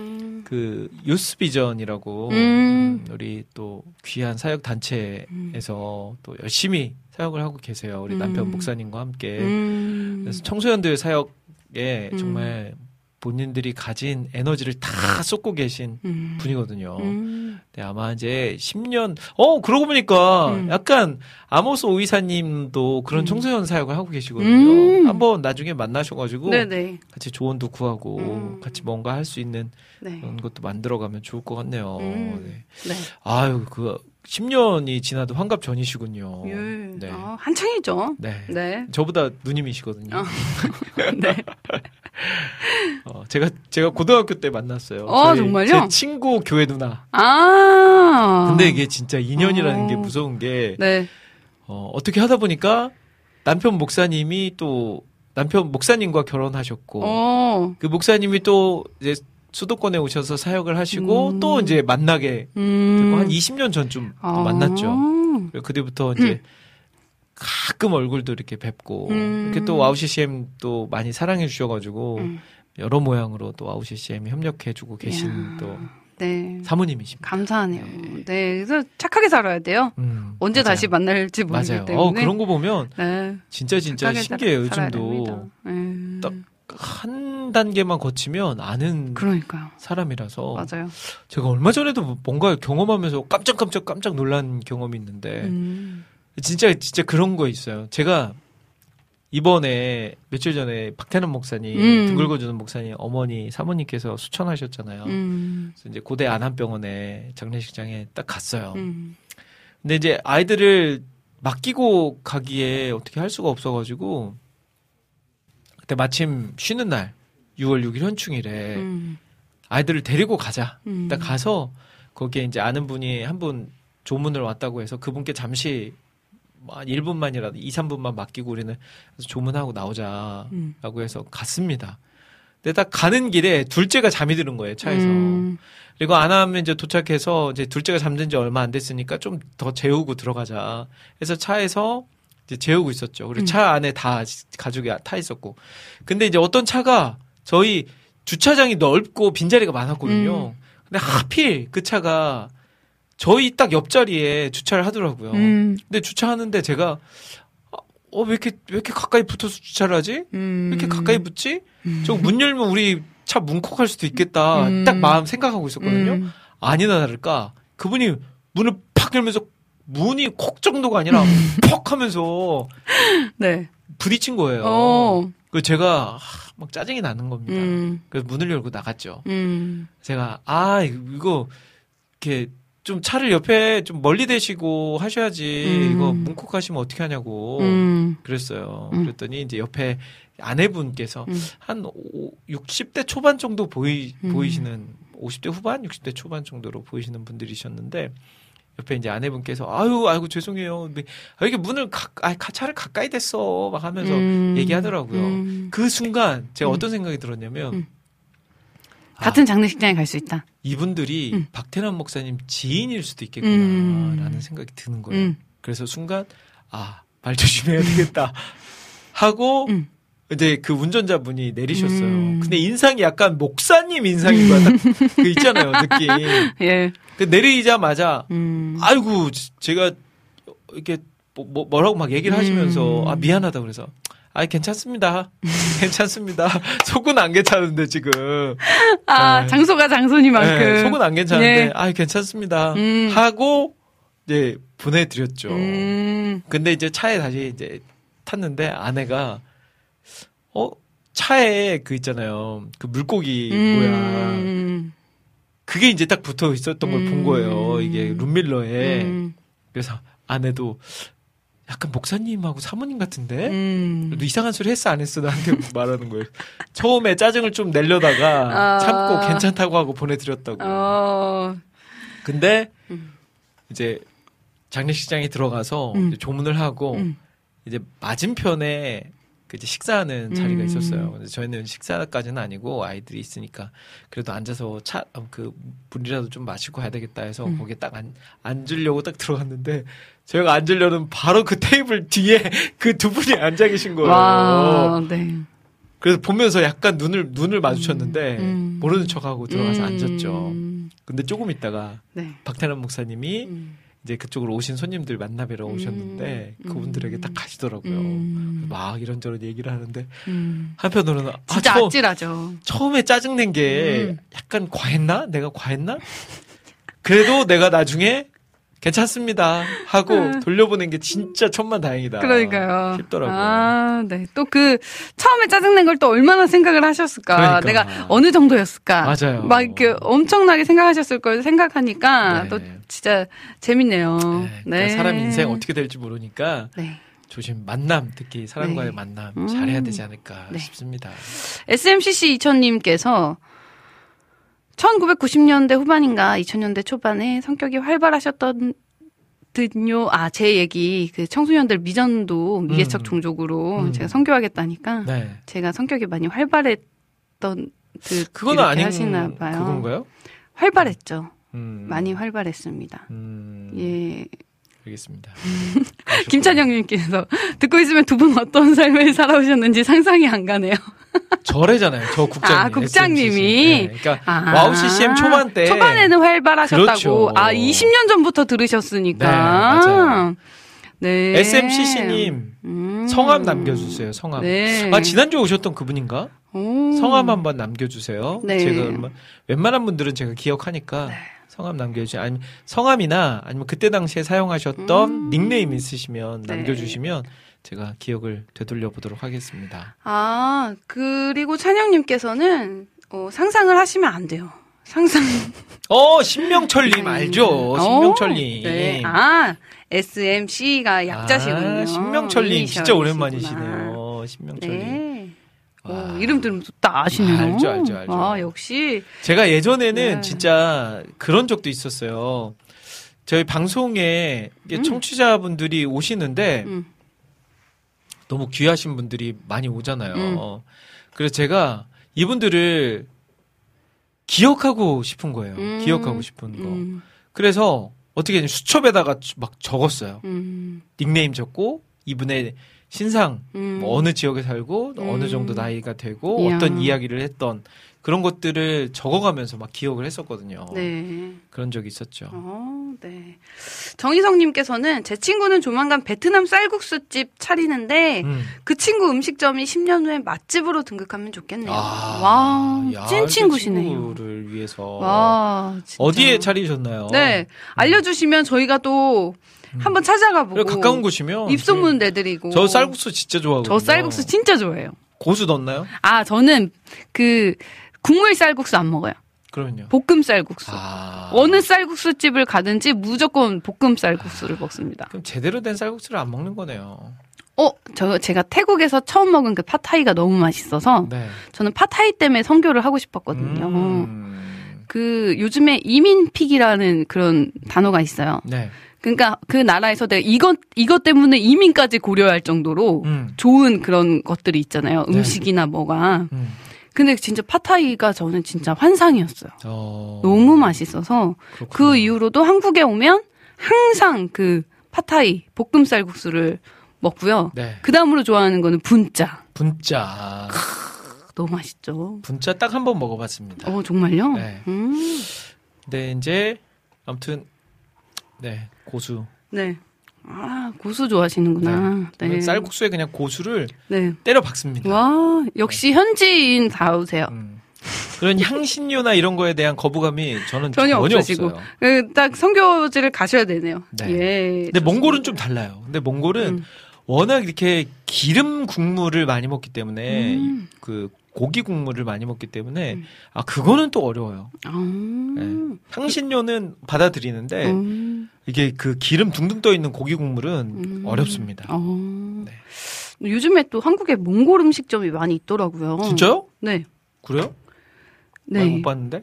그 유스 비전이라고 음. 음, 우리 또 귀한 사역 단체에서 또 열심히 사역을 하고 계세요. 우리 남편 음. 목사님과 함께. 음. 그래서 청소년들 사역에 음. 정말 본인들이 가진 에너지를 다 쏟고 계신 음. 분이거든요. 음. 네, 아마 이제 10년, 어, 그러고 보니까 음. 약간 아모스 오이사님도 그런 음. 청소년 사역을 하고 계시거든요. 음. 한번 나중에 만나셔가지고 네네. 같이 조언도 구하고 음. 같이 뭔가 할 수 있는 네. 그런 것도 만들어가면 좋을 것 같네요. 음. 네. 네. 아유, 그 10년이 지나도 환갑 전이시군요. 예. 네. 아, 한창이죠. 네. 네. 저보다 누님이시거든요. 어. 네. 어, 제가 제가 고등학교 때 만났어요. 어, 정말요? 제 친구 교회 누나. 아. 근데 이게 진짜 인연이라는 어. 게 무서운 게 네. 어, 어떻게 하다 보니까 남편 목사님이 또 남편 목사님과 결혼하셨고 어. 그 목사님이 또 이제 수도권에 오셔서 사역을 하시고 음. 또 이제 만나게 음. 되고 한 20년 전쯤 아. 만났죠. 그때부터 이제 가끔 얼굴도 이렇게 뵙고 음. 이렇게 또 와우 CCM 또 많이 사랑해 주셔가지고 음. 여러 모양으로 또 와우 CCM이 협력해 주고 계신 이야. 또 네. 사모님이십니다. 감사하네요. 네. 그래서 착하게 살아야 돼요. 음, 언제 맞아요. 다시 만날지 모르기 맞아요. 때문에. 어 그런 거 보면 네. 진짜 진짜 신기해요. 요즘도. 네. 딱 한 단계만 거치면 아는 그러니까요. 사람이라서 맞아요. 제가 얼마 전에도 뭔가 경험하면서 깜짝깜짝 깜짝 놀란 경험이 있는데 음. 진짜 진짜 그런 거 있어요. 제가 이번에 며칠 전에 박태남 목사님 음. 등 긁어주는 목사님 어머니 사모님께서 수천하셨잖아요. 음. 그래서 이제 고대 안암병원에 장례식장에 딱 갔어요. 음. 근데 이제 아이들을 맡기고 가기에 어떻게 할 수가 없어가지고 그때 마침 쉬는 날 6월 6일 현충일에 음. 아이들을 데리고 가자. 음. 딱 가서 거기에 이제 아는 분이 한 분 조문을 왔다고 해서 그분께 잠시 뭐한 1분만이라도 2, 3분만 맡기고 우리는 조문하고 나오자라고 음. 해서 갔습니다. 근데 딱 가는 길에 둘째가 잠이 드는 거예요, 차에서. 음. 그리고 안 하면 이제 도착해서 이제 둘째가 잠든 지 얼마 안 됐으니까 좀 더 재우고 들어가자. 해서 차에서 재우고 있었죠. 그리고 음. 차 안에 다 가족이 타 있었고. 근데 이제 어떤 차가 저희 주차장이 넓고 빈자리가 많았거든요. 근데 하필 그 차가 저희 딱 옆자리에 주차를 하더라고요. 음. 근데 주차하는데 제가 어, 왜 이렇게, 왜 이렇게 가까이 붙어서 주차를 하지? 음. 왜 이렇게 가까이 붙지? 저 문 열면 우리 차 문콕할 수도 있겠다. 음. 딱 마음 생각하고 있었거든요. 음. 아니나 다를까 그분이 문을 팍 열면서 문이 콕 정도가 아니라 퍽 하면서 네. 부딪힌 거예요. 어. 그 제가 하, 막 짜증이 나는 겁니다. 음. 그래서 문을 열고 나갔죠. 음. 제가 아 이거 이렇게 좀 차를 옆에 좀 멀리 대시고 하셔야지 음. 이거 문콕하시면 어떻게 하냐고 음. 그랬어요. 음. 그랬더니 이제 옆에 아내분께서 음. 한 오- 60대 초반 정도 보이, 음. 보이시는 50대 후반, 60대 초반 정도로 보이시는 분들이셨는데 옆에 이제 아내분께서 아유 아이고 죄송해요. 근데 아, 이게 문을 가, 아, 가- 차를 가까이 댔어 막 하면서 음. 얘기하더라고요. 음. 그 순간 제가 음. 어떤 생각이 들었냐면 음. 아, 같은 장례식장에 갈 수 있다. 이분들이 음. 박태남 목사님 지인일 수도 있겠구나라는 음. 생각이 드는 거예요. 음. 그래서 순간 아 말 조심해야 되겠다 하고 음. 이제 그 운전자분이 내리셨어요. 음. 근데 인상이 약간 목사님 인상인 거야. 딱그 있잖아요 느낌. 예. 그 내리자마자 음. 아이고 제가 이렇게 뭐, 뭐- 뭐라고 막 얘기를 하시면서 음. 아 미안하다 그래서 아 괜찮습니다. 괜찮습니다. 속은 안 괜찮은데 지금. 아, 네. 장소가 장소니만큼. 네, 속은 안 괜찮은데 네. 아 괜찮습니다. 음. 하고 이제 보내드렸죠. 음. 근데 이제 차에 다시 이제 탔는데 아내가 어 차에 그 있잖아요 그 물고기 뭐야 음. 그게 이제 딱 붙어 있었던 걸본 음. 거예요 이게 룸밀러에 음. 그래서 아내도 약간 목사님하고 사모님 같은데 음. 이상한 소리 했어 안 했어 나한테 말하는 거예요 처음에 짜증을 좀 내려다가 아. 참고 괜찮다고 하고 보내드렸다고 어. 근데 음. 이제 장례식장에 들어가서 음. 이제 조문을 하고 음. 이제 맞은편에 그 이제 식사하는 자리가 음. 있었어요. 근데 저희는 식사까지는 아니고 아이들이 있으니까 그래도 앉아서 차 그 물이라도 좀 마시고 가야 되겠다 해서 음. 거기에 딱 앉, 앉으려고 딱 들어갔는데 저희가 앉으려는 바로 그 테이블 뒤에 그 두 분이 앉아 계신 거예요. 와, 네. 그래서 보면서 약간 눈을 눈을 마주쳤는데 음. 모르는 척하고 들어가서 음. 앉았죠. 근데 조금 있다가 네. 박태남 목사님이 음. 이제 그쪽으로 오신 손님들 만나뵈러 오셨는데 음. 그분들에게 딱 가시더라고요. 음. 막 이런저런 얘기를 하는데 음. 한편으로는 아, 진짜 처, 아찔하죠. 처음에 짜증낸 게 음. 약간 과했나? 내가 과했나? 그래도 내가 나중에 괜찮습니다 하고 돌려보낸 게 진짜 천만 다행이다. 음. 그러니까요. 싶더라고요. 아, 네. 또 그 처음에 짜증낸 걸 또 얼마나 생각을 하셨을까? 그러니까. 내가 어느 정도였을까? 맞아요. 막 이렇게 엄청나게 생각하셨을 걸 생각하니까 네. 또 진짜 재밌네요. 네, 그러니까 사람 인생 어떻게 될지 모르니까 네. 조심 만남 특히 사람과의 네. 만남 음. 잘해야 되지 않을까 네. 싶습니다. SMCC 2000님께서 1990년대 후반인가 2000년대 초반에 성격이 활발하셨던 듯요. 아, 제 얘기 그 청소년들 미전도 미개척 음. 종족으로 음. 제가 선교하겠다니까 네. 제가 성격이 많이 활발했던 듯 그건 아닌 하시나 봐요. 그건가요? 활발했죠. 음. 많이 활발했습니다. 음. 예. 알겠습니다. 김찬영님께서 듣고 있으면 두 분 어떤 삶을 살아오셨는지 상상이 안 가네요. 저래잖아요. 저 국장님. 아, 국장님이? 네, 그러니까 아, 와우 CCM 초반 때 초반에는 활발하셨다고. 그렇죠. 아, 20년 전부터 들으셨으니까. 네, 맞아요. 네. SMCC님 음. 성함 남겨주세요. 성함. 네. 아 지난주에 오셨던 그분인가? 오. 성함 한번 남겨주세요. 네. 제가 뭐 웬만한 분들은 제가 기억하니까 성함 남겨주세요. 아니면 성함이나 아니면 그때 당시에 사용하셨던 음. 닉네임 있으시면 네. 남겨주시면 제가 기억을 되돌려 보도록 하겠습니다. 아, 그리고 찬영님께서는 어, 상상을 하시면 안 돼요. 상상. 어 신명철님 알죠? 신명철님. 어, 네. 아, SMC가 약자시군요. 아, 신명철님 진짜. 오랜만이시네요. 신명철님. 네. 오, 와. 이름 들으면 딱 아시네요. 알죠, 알죠, 알죠. 아, 역시. 제가 예전에는 네. 진짜 그런 적도 있었어요. 저희 방송에 음. 청취자분들이 오시는데 음. 너무 귀하신 분들이 많이 오잖아요. 음. 그래서 제가 이분들을 기억하고 싶은 거예요. 음. 기억하고 싶은 거. 음, 그래서 어떻게 수첩에다가 막 적었어요. 음, 닉네임 적고 이분의 신상, 음. 뭐 어느 지역에 살고 어느 음. 정도 나이가 되고 이야. 어떤 이야기를 했던 그런 것들을 적어가면서 막 기억을 했었거든요. 네. 그런 적이 있었죠. 어, 네. 정희성님께서는 제 친구는 조만간 베트남 쌀국수집 차리는데 음. 그 친구 음식점이 10년 후에 맛집으로 등극하면 좋겠네요. 아, 와, 야, 찐그 친구시네요. 친구를 위해서 와, 진짜. 어디에 차리셨나요? 네, 알려주시면 저희가 또 한번 찾아가 보고 가까운 곳이면 입소문 내드리고 저 쌀국수 진짜 좋아하거든요. 저 쌀국수 진짜 좋아해요. 고수 넣나요? 아, 저는 그 국물 쌀국수 안 먹어요. 그러면요. 볶음 쌀국수. 아. 어느 쌀국수 집을 가든지 무조건 볶음 쌀국수를 먹습니다. 그럼 제대로 된 쌀국수를 안 먹는 거네요. 어, 저 제가 태국에서 처음 먹은 그 팟타이가 너무 맛있어서 네. 저는 팟타이 때문에 선교를 하고 싶었거든요. 음. 그 요즘에 이민픽이라는 그런 단어가 있어요. 네. 그러니까 그 나라에서 내가 이것 이것 때문에 이민까지 고려할 정도로 음. 좋은 그런 것들이 있잖아요. 네. 음식이나 뭐가. 음. 근데 진짜 팟타이가 저는 진짜 환상이었어요. 어. 너무 맛있어서 그 그렇구나. 이후로도 한국에 오면 항상 그 팟타이 볶음 쌀국수를 먹고요. 네. 그 다음으로 좋아하는 거는 분짜. 분짜. 너무 맛있죠. 분짜 딱 한 번 먹어봤습니다. 어 정말요? 네. 음. 네, 이제 아무튼 네 고수. 네. 아 고수 좋아하시는구나. 네. 저는 쌀국수에 그냥 고수를 네. 때려 박습니다. 와 역시 현지인 다우세요. 음. 그런 향신료나 이런 거에 대한 거부감이 저는 전혀 전혀, 없으시고. 없어요. 그, 딱 선교지를 가셔야 되네요. 네. 예. 근데 몽골은 좀 달라요. 근데 몽골은 음. 워낙 이렇게 기름 국물을 많이 먹기 때문에 음. 그 고기 국물을 많이 먹기 때문에 음. 아 그거는 또 어려워요. 아. 네. 향신료는 받아들이는데 음. 이게 그 기름 둥둥 떠 있는 고기 국물은 음. 어렵습니다. 어. 네. 요즘에 또 한국에 몽골 음식점이 많이 있더라고요. 진짜요? 네. 그래요? 네. 못 봤는데?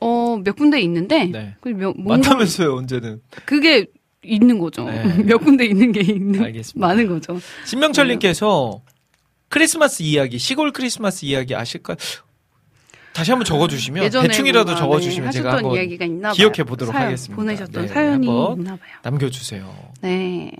어, 몇 군데 있는데, 네. 그 명- 몽골, 많다면서요 언제는? 그게 있는 거죠. 네. 몇 군데 있는 게 있는, 알겠습니다. 많은 거죠. 신명철님께서 크리스마스 이야기, 시골 크리스마스 이야기 아실까요? 다시 한번 적어주시면 대충이라도 적어주시면 네, 제가 한번. 기억해 보도록 하겠습니다. 보내셨던 네, 사연이 있나 봐요. 남겨주세요. 네.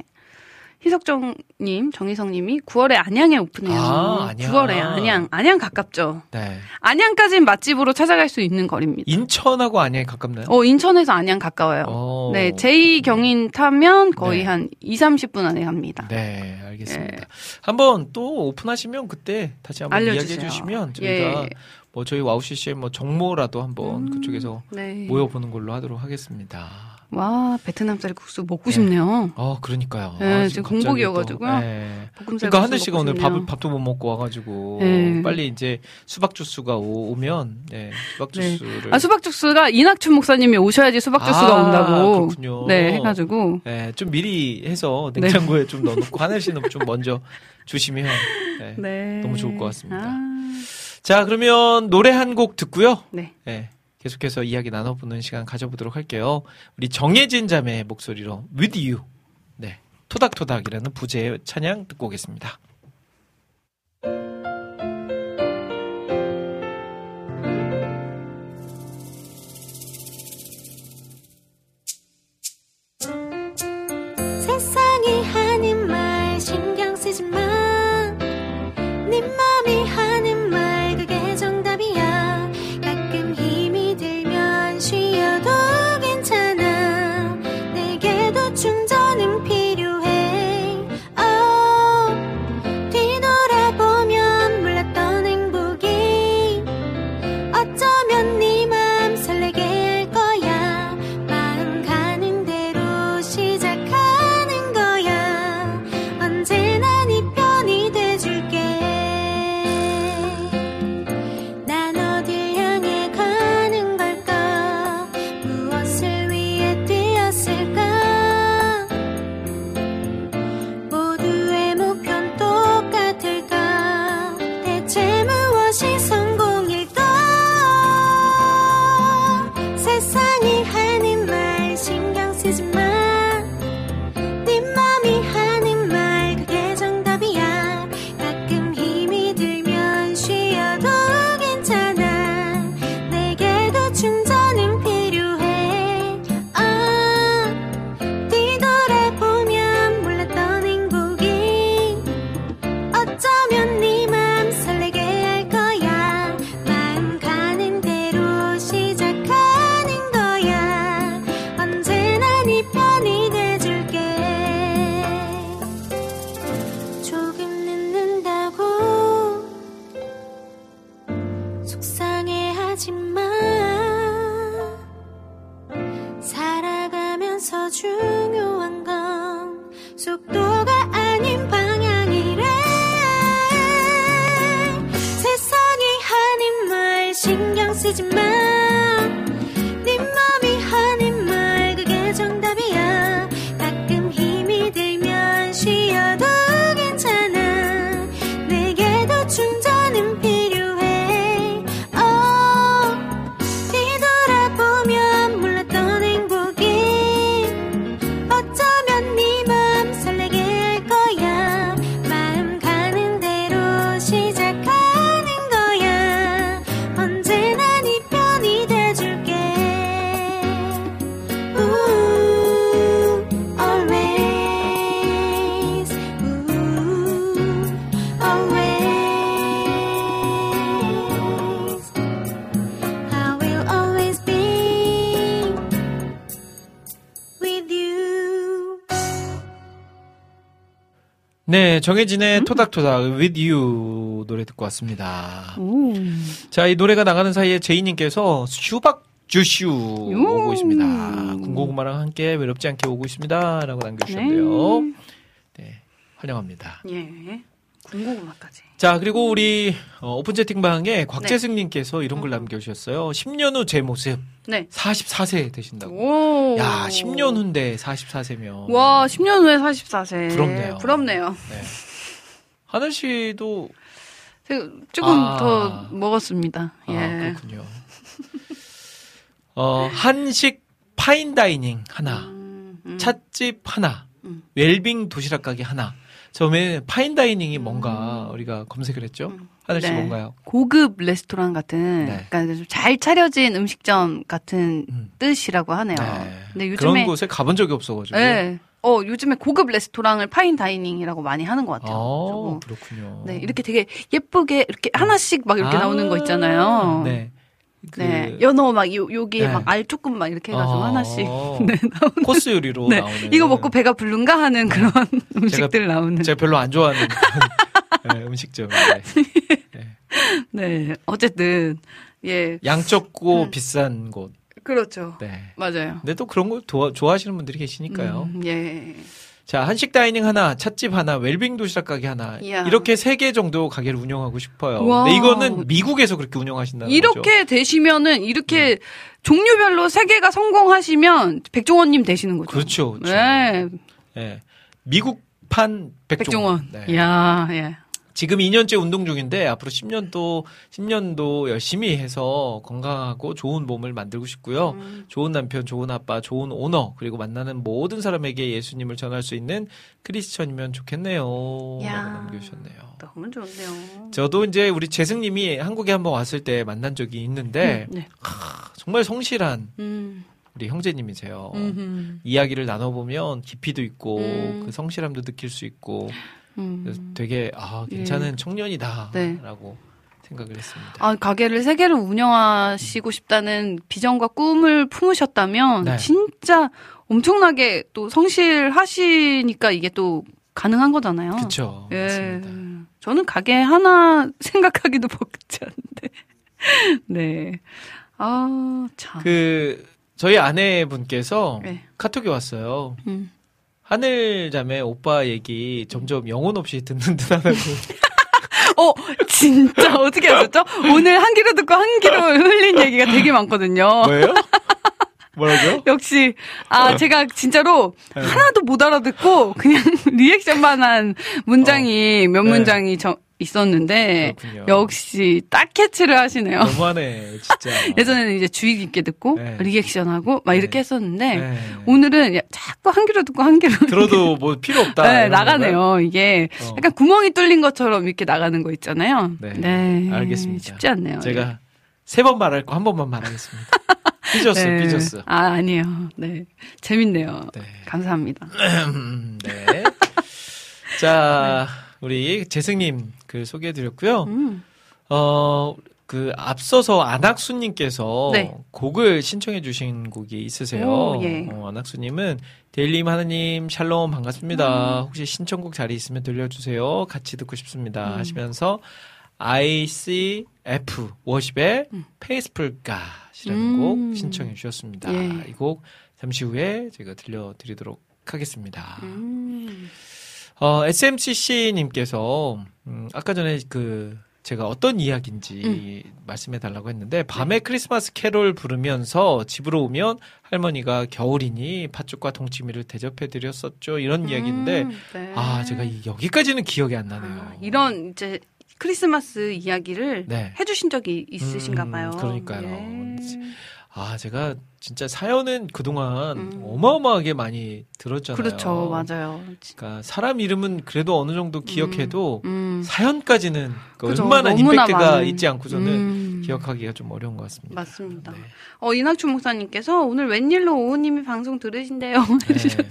희석정님, 정희성님이 9월에 안양에 오픈해요. 아, 안양. 9월에 안양, 안양 가깝죠. 네. 안양까진 맛집으로 찾아갈 수 있는 거리입니다. 인천하고 안양이 가깝나요? 어, 인천에서 안양 가까워요. 어. 네, 제2 경인 타면 거의 네. 한 2, 30분 안에 갑니다. 네, 알겠습니다. 예. 한번 또 오픈하시면 그때 다시 한번 알려주세요. 이야기해 주시면 저희가 예. 뭐 저희 와우 CCM의 뭐 정모라도 한번 음, 그쪽에서 네. 모여보는 걸로 하도록 하겠습니다. 와, 베트남 쌀 국수 먹고 네. 싶네요. 어, 그러니까요. 네, 아, 지금 갑자기 공복이어가지고요. 또, 네. 볶음 그러니까 하늘 씨가 오늘. 밥을 밥도 못 먹고 와가지고 네. 빨리 이제 수박 주스가 오, 면 네, 수박 네. 주스를 아, 수박 주스가 이낙춘 목사님이 오셔야지 수박 주스가 아, 온다고. 그렇군요. 네, 해가지고. 네, 좀 미리 해서 냉장고에 좀 넣어놓고 하늘 씨는 좀 먼저 주시면 네. 네. 너무 좋을 것 같습니다. 아, 자 그러면 노래 한 곡 듣고요. 네. 네, 계속해서 이야기 나눠보는 시간 가져보도록 할게요. 우리 정혜진 자매의 목소리로 With You 네 토닥토닥이라는 부제의 찬양 듣고 오겠습니다. 정혜진의 토닥토닥 With You 노래 듣고 왔습니다. 오. 자, 이 노래가 나가는 사이에 제이님께서 수박 주슈 오고 있습니다. 군고구마랑 함께 외롭지 않게 오고 있습니다. 라고 남겨주셨는데요. 네, 환영합니다. 예. 군고구마까지. 자, 그리고 우리 어, 오픈 채팅방에 곽재승님께서 이런 걸 남겨주셨어요. 10년 후 제 모습 네. 44세 되신다고. 오. 야, 10년 후인데 44세면. 와, 10년 후에 44세. 부럽네요. 부럽네요. 네. 하늘 씨도 조금 아. 더 먹었습니다. 아, 예. 그렇군요. 어, 한식 파인다이닝 하나, 음, 음. 찻집 하나, 음. 웰빙 도시락 가게 하나. 처음에 파인다이닝이 뭔가 우리가 검색을 했죠. 하늘 씨 음. 네. 뭔가요? 고급 레스토랑 같은, 네. 그러니까 좀 잘 차려진 음식점 같은 음. 뜻이라고 하네요. 네. 근데 요즘에 그런 곳에 가본 적이 없어가지고. 네. 어, 요즘에 고급 레스토랑을 파인 다이닝이라고 많이 하는 것 같아요. 아, 저거. 그렇군요. 네, 이렇게 되게 예쁘게 이렇게 하나씩 막 이렇게 아, 나오는 거 있잖아요. 네. 그- 네. 연어 막 요, 여기에 네. 막알 조금 막 이렇게 해가지고 어, 하나씩. 네, 나오는. 코스 요리로 네. 나오는. 이거 먹고 배가 부른가 하는 그런 음식들 나오는. 제가 별로 안 좋아하는 그런, 네, 음식점인데. 네. 어쨌든, 예. 양적고 음. 비싼 곳. 그렇죠. 네. 맞아요. 근데 또 그런 거 도와- 좋아하시는 분들이 계시니까요. 음, 예. 자, 한식 다이닝 하나, 찻집 하나, 웰빙 도시락 가게 하나. 이야. 이렇게 세 개 정도 가게를 운영하고 싶어요. 와. 근데 이거는 미국에서 그렇게 운영하신다는 거죠. 이렇게 되시면은, 네. 이렇게 종류별로 세 개가 성공하시면 백종원 님 되시는 거죠. 그렇죠. 그렇죠. 네. 예. 미국판 백종원. 백종원. 네. 이야, 예. 지금 2년째 운동 중인데 앞으로 10년도 10년도 열심히 해서 건강하고 좋은 몸을 만들고 싶고요. 음. 좋은 남편, 좋은 아빠, 좋은 오너 그리고 만나는 모든 사람에게 예수님을 전할 수 있는 크리스천이면 좋겠네요. 야. 라고 남겨주셨네요. 너무 좋은데요. 저도 이제 우리 재승님이 한국에 한번 왔을 때 만난 적이 있는데 네. 정말 성실한 음. 우리 형제님이세요. 음. 이야기를 나눠보면 깊이도 있고 음. 그 성실함도 느낄 수 있고 그래서 음. 되게 아 괜찮은 네. 청년이다라고 생각을 했습니다. 아, 가게를 세 개를 운영하시고 싶다는 비전과 꿈을 품으셨다면 네. 진짜 엄청나게 또 성실하시니까 이게 또 가능한 거잖아요. 그렇죠. 예. 맞습니다. 저는 가게 하나 생각하기도 벅찬데. 네. 아, 참. 그 저희 아내분께서 네. 카톡이 왔어요. 음. 하늘 자매 오빠 얘기 점점 영혼 없이 듣는 듯 하다고. 어, 진짜 어떻게 하셨죠? 오늘 한 귀로 듣고 한 귀로 흘린 얘기가 되게 많거든요. 뭐예요? 뭐라고요? 역시 아 제가 진짜로 네. 하나도 못 알아듣고 그냥 리액션만 한 문장이 몇 네. 문장이 저- 있었는데 그렇군요. 역시 딱 캐치를 하시네요. 너무하네 진짜. 예전에는 이제 주의 깊게 듣고 네. 리액션하고 막 이렇게 네. 했었는데 네. 오늘은 야, 자꾸 한 귀로 듣고 한 귀로 들어도 뭐 필요 없다. 네? 나가네요. 이게 어. 약간 구멍이 뚫린 것처럼 이렇게 나가는 거 있잖아요. 네, 알겠습니다. 쉽지 않네요. 제가 세 번 말할 거 한 번만 말하겠습니다. 삐졌어, 네. 삐졌어. 아, 아니에요. 네. 재밌네요. 네. 감사합니다. 음, 네. 자, 우리 재승님 글 소개해드렸고요. 음. 어, 그 앞서서 안학수님께서 네. 곡을 신청해주신 곡이 있으세요. 오, 예. 어, 안학수님은 대일님 하늘님 샬롬 반갑습니다. 음. 혹시 신청곡 자리 있으면 들려주세요. 같이 듣고 싶습니다. 음. 하시면서 ICF 워십의 Faithful God이라는 음. 곡 신청해 주셨습니다. 예. 이곡 잠시 후에 제가 들려드리도록 하겠습니다. 음. 어, SMCC님께서, 음, 아까 전에 그, 제가 어떤 이야기인지 말씀해 달라고 했는데, 밤에 크리스마스 캐롤 부르면서 집으로 오면 할머니가 겨울이니 팥죽과 동치미를 대접해 드렸었죠. 이런 이야기인데, 음, 네. 아, 제가 이- 여기까지는 기억이 안 나네요. 아, 이런 이제 크리스마스 이야기를 네. 해주신 적이 있으신가 음, 봐요. 그러니까요. 예. 아, 제가 진짜 사연은 그동안 음. 어마어마하게 많이 들었잖아요. 그렇죠, 맞아요. 그러니까 사람 이름은 그래도 어느 정도 기억해도 음. 사연까지는 그 웬만한 너무나 임팩트가 많은. 있지 않고서는 음. 기억하기가 좀 어려운 것 같습니다. 맞습니다. 네. 어, 이낙춘 목사님께서 오늘 웬일로 오우님이 방송 들으신대요. 네.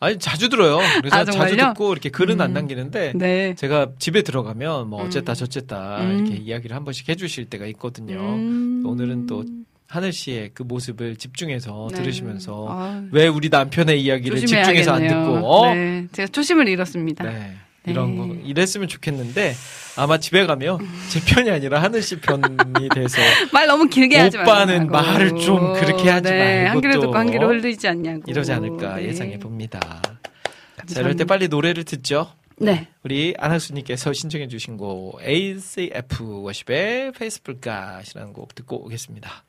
아니 자주 들어요. 그래서 아, 자주? 듣고 이렇게 글은 안 음. 남기는데 네. 제가 집에 들어가면 뭐 음. 어쨌다 저쨌다 음. 이렇게 이야기를 한 번씩 해주실 때가 있거든요. 음. 오늘은 또 하늘 씨의 그 모습을 집중해서 네. 들으시면서 아유, 왜 우리 남편의 이야기를 집중해서 안. 듣고 어? 네, 제가 초심을 잃었습니다. 네. 이런 네. 거 이랬으면 좋겠는데 아마 집에 가면 제 편이 아니라 하늘 씨 편이 돼서 말 너무 길게 하지 말고. 오빠는 말을 좀 그렇게 하지 네, 말고 한 귀로 또 듣고 한 귀로 흘리지 않냐고. 이러지 않을까 네. 예상해 봅니다. 자. 이럴 때 빨리 노래를 듣죠. 네. 우리 안학수님께서 신청해 주신 곡 ACF 워십의 페이스북가시라는 곡 듣고 오겠습니다.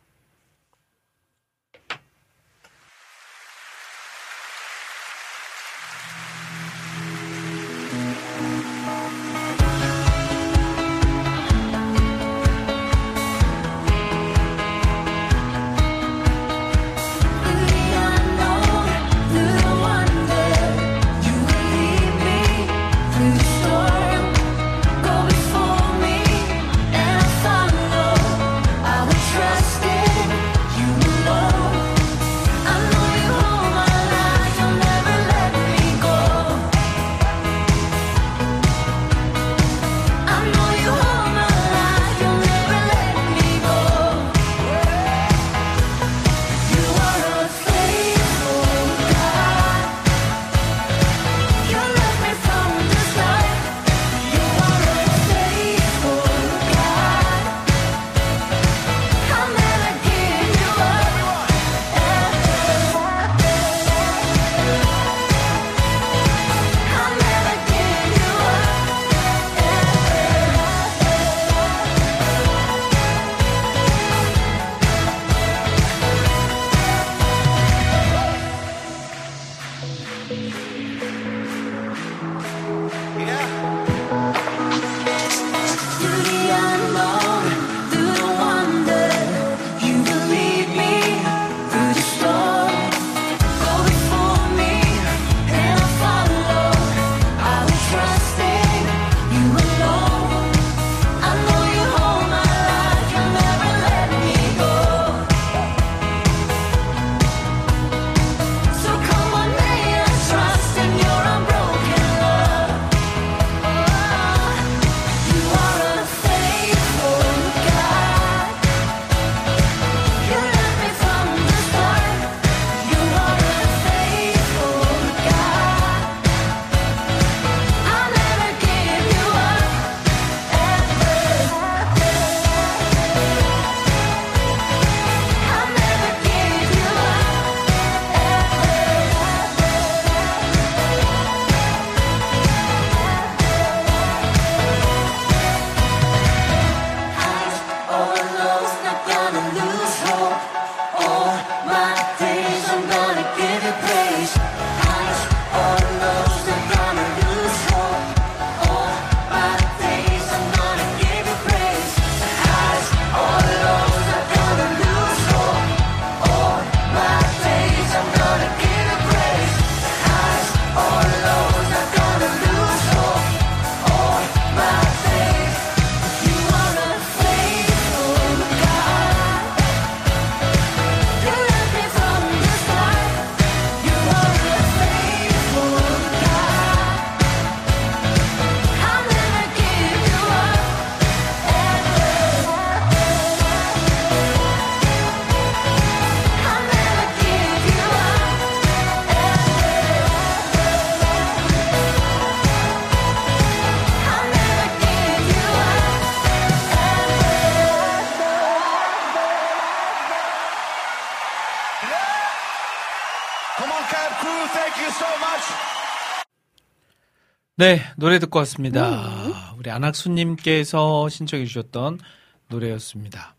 네, 노래 듣고 왔습니다. 우리 안학수님께서 신청해 주셨던 노래였습니다.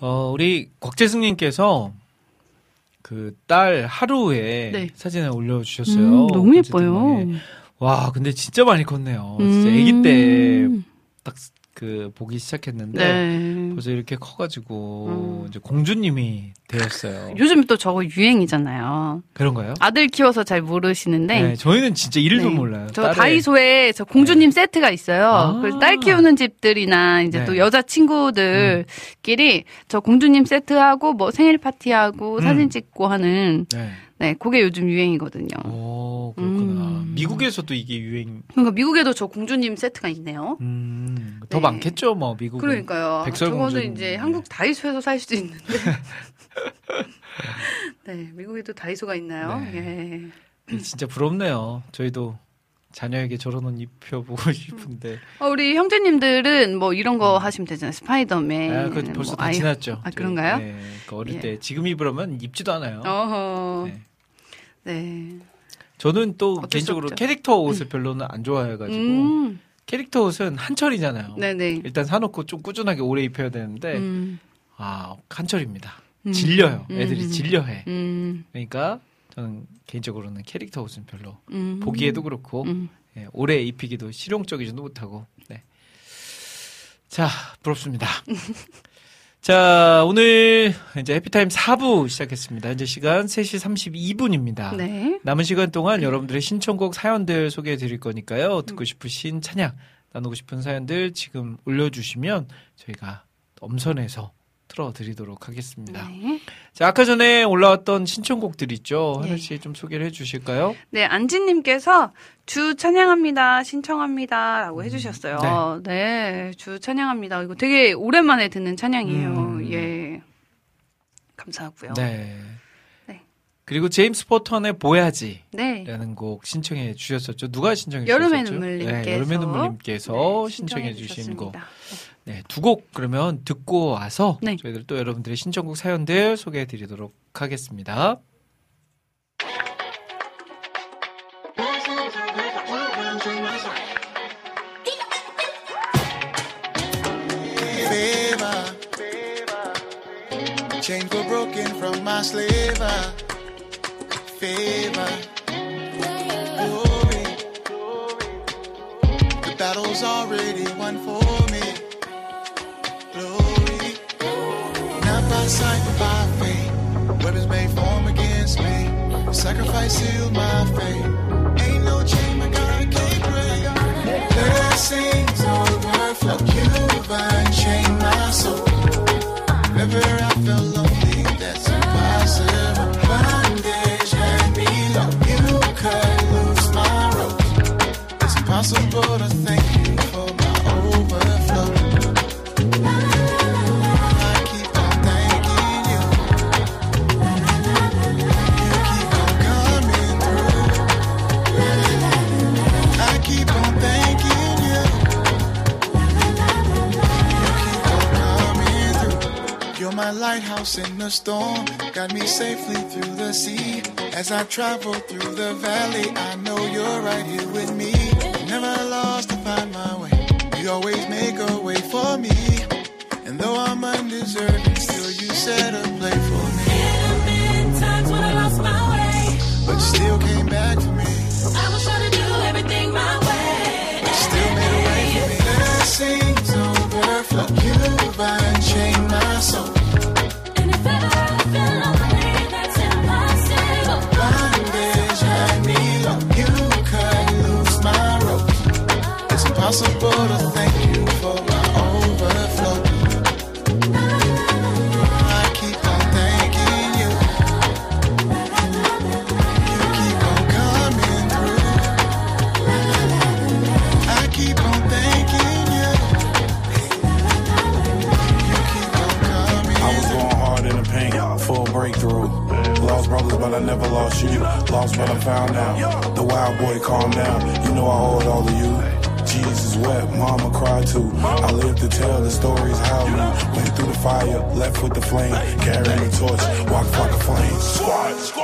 어, 우리 곽재승님께서 그 딸 하루에 네. 사진을 올려주셨어요. 음, 너무 어쨌든 예뻐요. 네. 와, 근데 진짜 많이 컸네요. 진짜 아기 때 딱 그 보기 시작했는데 네. 벌써 이렇게 커가지고 음. 이제 공주님이 되었어요. 요즘 또 저거 유행이잖아요. 그런가요? 아들 키워서 잘 모르시는데. 네, 저희는 진짜 이름도 네. 몰라요. 저 딸의- 다이소에 저 공주님 세트가 있어요. 아. 그래서 딸 키우는 집들이나 이제 네. 또 여자 친구들끼리 저 공주님 세트하고 뭐 생일 파티하고 음. 사진 찍고 하는 네. 네, 그게 요즘 유행이거든요. 오, 그렇구나. 음. 미국에서도 이게 유행, 그러니까 미국에도 저 공주님 세트가 있네요. 음, 더 네. 많겠죠, 뭐, 미국은. 그러니까요. 백설공주. 저거는 이제 한국 다이소에서 살 수도 있는데. 네, 미국에도 다이소가 있나요? 네. 예. 진짜 부럽네요. 저희도 자녀에게 저런 옷 입혀보고 싶은데. 어, 우리 형제님들은 뭐 이런 거 하시면 되잖아요. 스파이더맨. 아, 그 벌써 뭐 다 아이- 지났죠. 아, 저희. 그런가요? 네, 그 어릴 예. 때 지금 입으려면 입지도 않아요. 어허. 네. 네. 저는 또 개인적으로. 캐릭터 옷을 별로는 안 좋아해가지고 음. 캐릭터 옷은 한철이잖아요. 네네. 일단 사놓고 좀 꾸준하게 오래 입혀야 되는데 음. 아 한철입니다. 음. 질려요. 애들이 음. 질려해. 음. 그러니까 저는 개인적으로는 캐릭터 옷은 별로 음. 보기에도 그렇고 음. 예, 오래 입히기도 실용적이지도 못하고. 네. 자 부럽습니다. 자 오늘 이제 해피타임 4부 시작했습니다. 현재 시간 3시 32분입니다. 네. 남은 시간 동안 여러분들의 신청곡 사연들 소개해 드릴 거니까요. 듣고 싶으신 찬양, 나누고 싶은 사연들 지금 올려주시면 저희가 엄선해서 틀어드리도록 하겠습니다. 네. 자, 아까 전에 올라왔던 신청곡들 있죠. 네. 하나씩 좀 소개를 해 주실까요? 네, 안지님께서 주 찬양합니다, 신청합니다, 라고 해주셨어요. 네. 주 찬양합니다. 이거 되게 오랜만에 듣는 찬양이에요. 음. 예. 감사하고요. 네. 네. 그리고 제임스 포턴의 보야지. 네. 라는 곡 신청해 주셨었죠. 누가 신청해 여름의? 눈물님께서 네, 여름의 눈물님께서 네, 신청해 주신 곡. 네, 두 곡 그러면 듣고 와서 네. 저희들 또 여러분들의 신청곡 사연들 소개해 드리도록 하겠습니다. favor. Chains were broken from my slaver. Favor. Glory. The battle's already won for Sacrifice sealed my fate. Ain't no chain my God can't break. Blessings overflow. You've unchained my soul. Never I felt lonely, lighthouse in the storm. Got me safely through the sea. As I travel through the valley, I know you're right here with me. Never lost to find my way. You always make a way for me. And though I'm undeserving, still you set a place for me. times when I lost my way. But still came back for me. I was trying to do everything my way. Still made a way for me. Blessings overflow. You've unchained Lost, but I found out. The wild boy, calm down. You know I owe it all to you. Jesus wept, mama cried too. I live to tell the stories how we went through the fire, left with the flame, carrying the torch, walked like a flame. Squad. squad,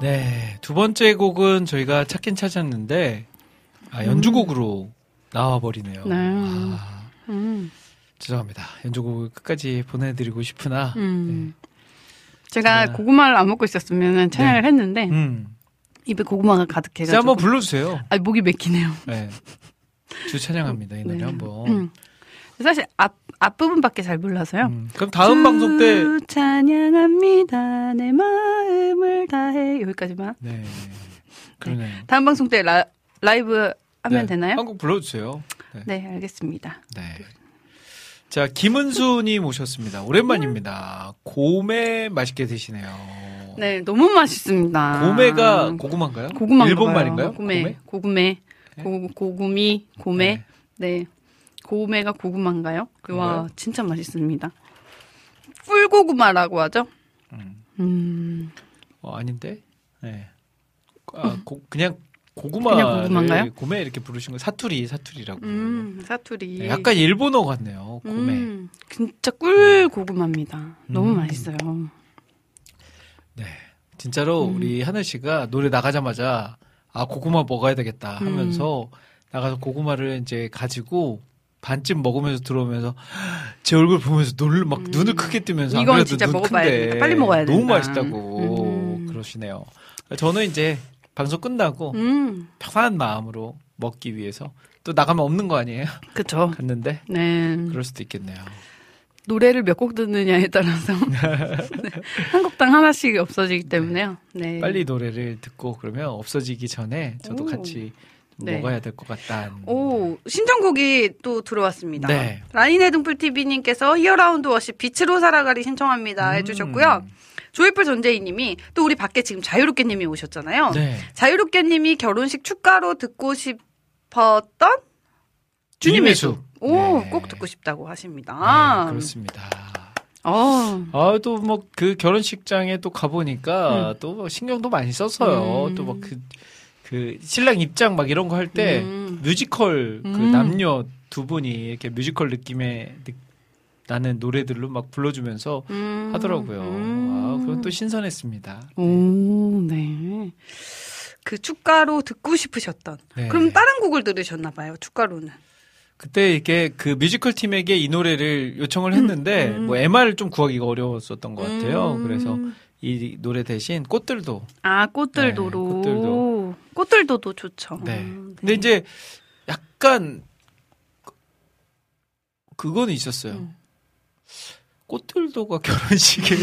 네, 두 번째 곡은 저희가 찾긴 찾았는데 아, 연주곡으로 나와 버리네요. 네. 아, 음. 죄송합니다. 연주곡을 끝까지 보내드리고 싶으나 음. 제가 제가- 고구마를 안 먹고 있었으면 찬양을 했는데 네. 음, 입에 고구마가 가득해가지고 한번 불러주세요. 아 목이 맥히네요. 네, 주 찬양합니다 이 노래 네. 한번. 음. 사실 앞 앞부분밖에 잘 몰라서요. 음, 그럼 다음 방송 때주 찬양합니다. 내 마음을 다해 여기까지만. 네, 그러네요. 다음 방송 때 라, 라이브 하면 네, 되나요? 한곡 불러주세요. 네. 네, 알겠습니다. 네. 자, 김은수님 오셨습니다. 오랜만입니다. 고메 맛있게 드시네요. 네, 너무 맛있습니다. 고메가 고구마인가요? 고구마 일본 말인가요? 고구메, 고구메, 고, 고구미, 고메. 네. 고구메가 고구마인가요? 와, 그런가요? 진짜 맛있습니다. 꿀고구마라고 하죠? 음. 음, 어, 아닌데? 네. 아, 고, 그냥 고구마. 그냥 고구마인가요? 고메 이렇게 부르신 거 사투리, 사투리라고. 음, 사투리. 네, 약간 일본어 같네요. 고메. 음, 진짜 꿀 고구마입니다. 너무 음. 맛있어요. 네. 진짜로 음. 우리 하늘 씨가 노래 나가자마자 아, 고구마 먹어야 되겠다 하면서 음. 나가서 고구마를 이제 가지고 반쯤 먹으면서 들어오면서 제 얼굴 보면서 놀, 막 음. 눈을 크게 뜨면서 안 이건 진짜 눈 먹어봐야 되겠다. 빨리 먹어야 너무 된다. 맛있다고 음. 그러시네요. 저는 이제 방송 끝나고 음, 편한 마음으로 먹기 위해서 또 나가면 없는 거 아니에요? 그쵸. 갔는데 네. 그럴 수도 있겠네요. 노래를 몇 곡 듣느냐에 따라서 네. 한 곡당 하나씩 없어지기 때문에요. 네. 빨리 노래를 듣고 그러면 없어지기 전에 저도 오. 같이 좀 네. 먹어야 될 것 같다. 오, 신청곡이 또 들어왔습니다. 네. 라인의 등불TV님께서 히어라운드 워십 빛으로 살아가리 신청합니다 음. 해주셨고요. 조이풀 전재희님이 또 우리 밖에 지금 자유롭게님이 오셨잖아요. 네. 자유롭게님이 결혼식 축가로 듣고 싶었던 주님의 숲. 오, 네. 꼭 듣고 싶다고 하십니다. 네, 그렇습니다. 어, 아, 또 뭐 그 결혼식장에 또 가보니까 또뭐 신경도 많이 썼어요. 음. 또막 그, 그 신랑 입장 막 이런 거 할때 음. 뮤지컬 그 음. 남녀 두 분이 이렇게 뮤지컬 느낌의 느- 나는 노래들로 막 불러주면서 음, 하더라고요. 음. 아, 그건 또 신선했습니다. 오, 네. 그 축가로 듣고 싶으셨던. 네. 그럼 다른 곡을 들으셨나 봐요. 축가로는. 그때 이게 그 뮤지컬 팀에게 이 노래를 요청을 했는데 음. 뭐 MR을 좀 구하기가 어려웠었던 것 같아요. 음. 그래서 이 노래 대신 꽃들도 아, 꽃들도로. 네, 꽃들도. 꽃들도도 좋죠. 네. 음, 근데 이제 약간 그- 그거는 있었어요. 음. 꽃들도가 결혼식에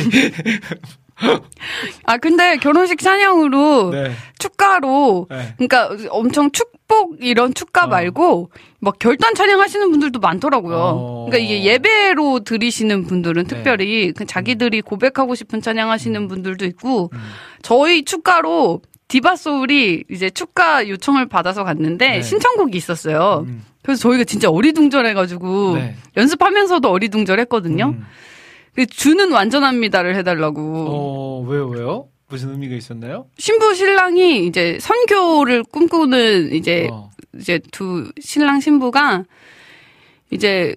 아, 근데 결혼식 찬양으로 네. 축가로 네. 그러니까 엄청 축복 이런 축가 어. 말고 막 결단 찬양하시는 분들도 많더라고요. 어. 그러니까 이게 예배로 들으시는 분들은 네. 특별히 그 자기들이 고백하고 싶은 찬양하시는 분들도 있고 음. 저희 축가로 디바 소울이 이제 축가 요청을 받아서 갔는데 네. 신청곡이 있었어요. 음. 그래서 저희가 진짜 어리둥절해가지고 네. 연습하면서도 어리둥절했거든요. 음. 그 주는 완전합니다를 해달라고. 어, 왜요, 왜요? 무슨 의미가 있었나요? 신부 신랑이 이제 선교를 꿈꾸는 이제 어. 이제 두 신랑 신부가 이제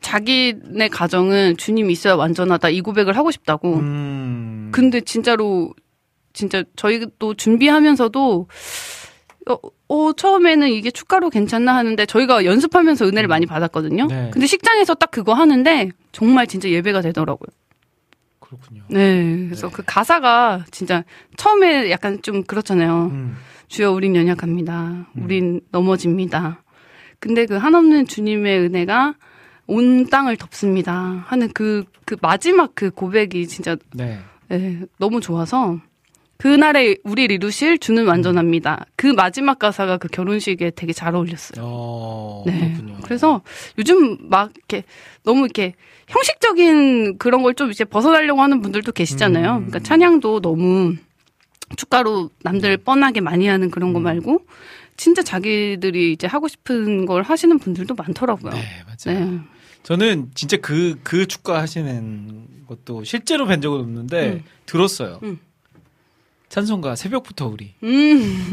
자기네 가정은 주님 있어야 완전하다 이 고백을 하고 싶다고. 음. 근데 진짜로 진짜 저희도 준비하면서도 어, 어, 처음에는 이게 축가로 괜찮나 하는데 저희가 연습하면서 은혜를 많이 받았거든요. 네. 근데 식장에서 딱 그거 하는데 정말 진짜 예배가 되더라고요. 그렇군요. 네. 그래서 네. 그 가사가 진짜 처음에 약간 좀 그렇잖아요. 음. 주여 우린 연약합니다. 우린 넘어집니다. 근데 그 한없는 주님의 은혜가 온 땅을 덮습니다. 하는 그, 그 마지막 그 고백이 진짜 네. 네, 너무 좋아서 그날에 우리를 이루실 주는 완전합니다. 그 마지막 가사가 그 결혼식에 되게 잘 어울렸어요. 어, 네. 그렇군요. 그래서 요즘 막 이렇게 너무 이렇게 형식적인 그런 걸 좀 이제 벗어나려고 하는 분들도 계시잖아요. 음. 그러니까 찬양도 너무 축가로 남들 뻔하게 많이 하는 그런 거 음. 말고 진짜 자기들이 이제 하고 싶은 걸 하시는 분들도 많더라고요. 네, 맞아요. 네. 저는 진짜 그, 그 축가 하시는 것도 실제로 뵌 적은 없는데 음. 들었어요. 음. 찬송가 새벽부터 우리. 음.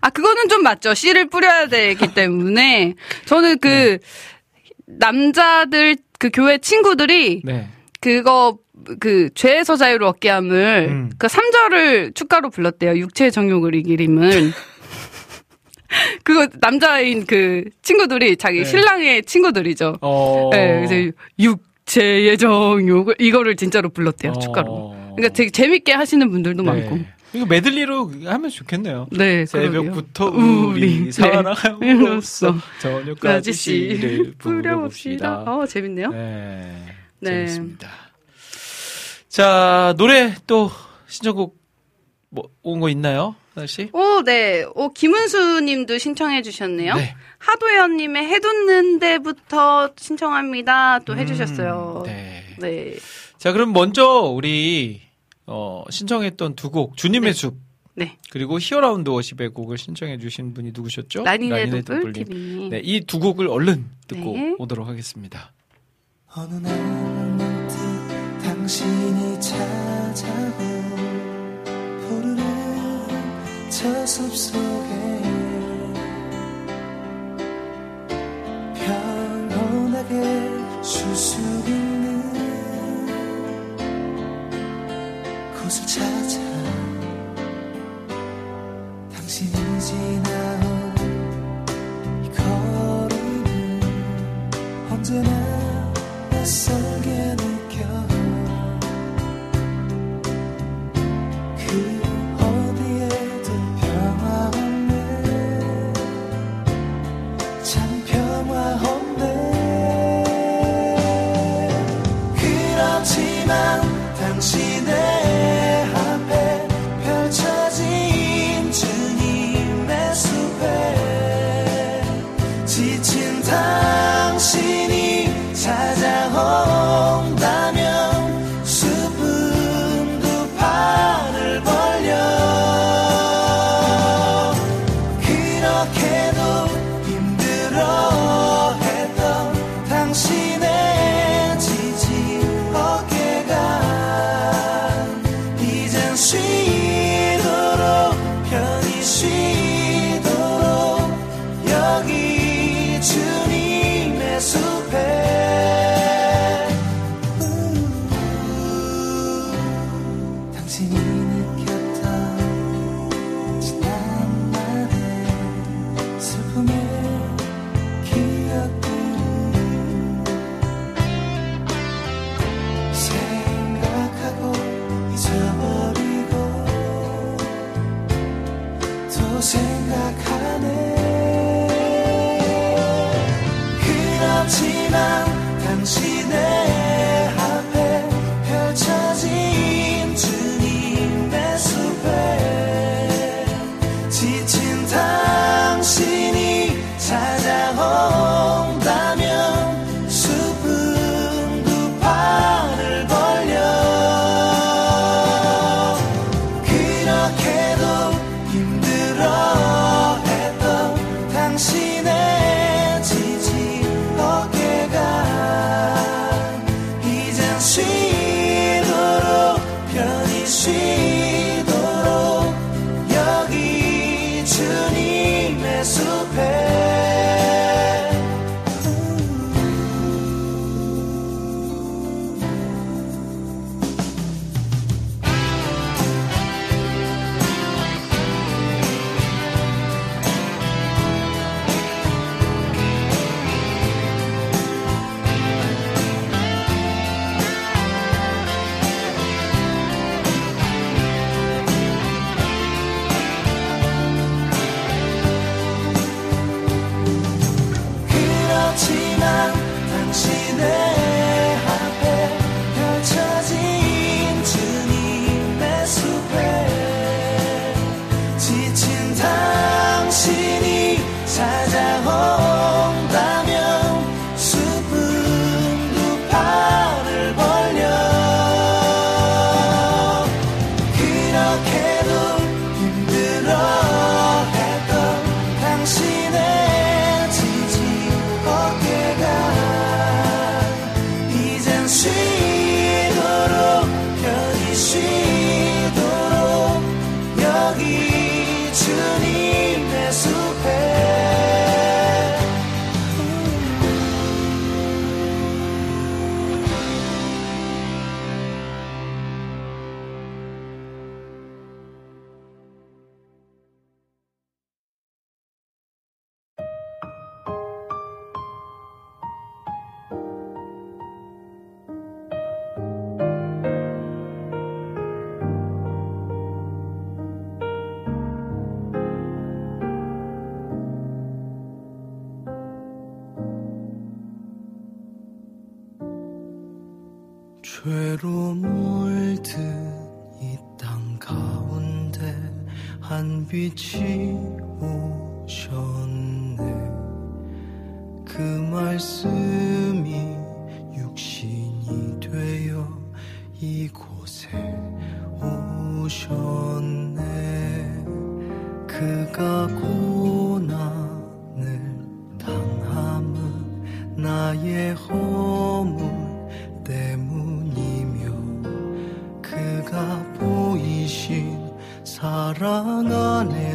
아, 그거는 좀 맞죠. 씨를 뿌려야 되기 때문에. 저는 그, 남자들, 그 교회 친구들이 네. 그거, 그, 죄에서 자유를 얻게 함을, 음. 그 3절을 축가로 불렀대요. 육체의 정욕을 이기림은. 그거, 남자인 그 친구들이 자기 네. 신랑의 친구들이죠. 어. 네, 그래서 육체의 정욕을, 이거를 진짜로 불렀대요. 축가로. 어. 그러니까 되게 재밌게 하시는 분들도 네. 많고. 이거 메들리로 하면 좋겠네요. 네. 새벽부터 우리, 우리 네. 저녁까지 씨를 씨를 부려봅시다. 어, 재밌네요. 네, 네. 재밌습니다. 자 노래 또 신청곡 뭐 온 거 있나요, 하나 씨? 오, 네. 오, 김은수 님도 신청해 주셨네요. 네. 하도연 님의 해돋는 데부터 신청합니다. 또 해주셨어요. 음, 네. 네. 자 그럼 먼저 우리 어, 신청했던 두 곡 주님의 숲 네. 그리고 히어라운드 워십의 곡을 신청해 주신 분이 누구셨죠? 라니네. TV님. 네, 이 두 곡을 얼른 듣고 네. 오도록 하겠습니다. 어느 날 문득 당신이 찾아오 푸르른 저 숲 속에 평온하게 쉴수있 곳을 당신이 지나온 이 거리는 언제나 낯설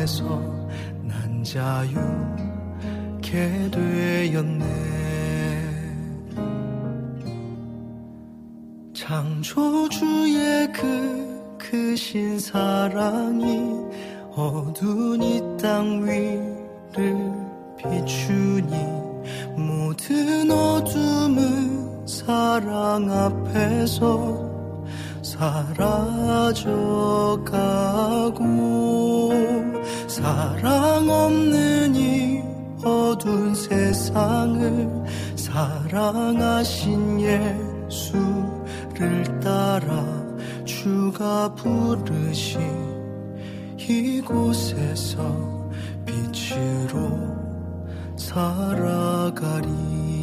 안에서 난 자유케 되었네. 창조주의 그, 그 크신 사랑이 어두운 이 땅 위를 비추니 모든 어둠은 사랑 앞에서 사라져가고 사랑 없는 이 어두운 세상을 사랑하신 예수를 따라 주가 부르신 이곳에서 빛으로 살아가리.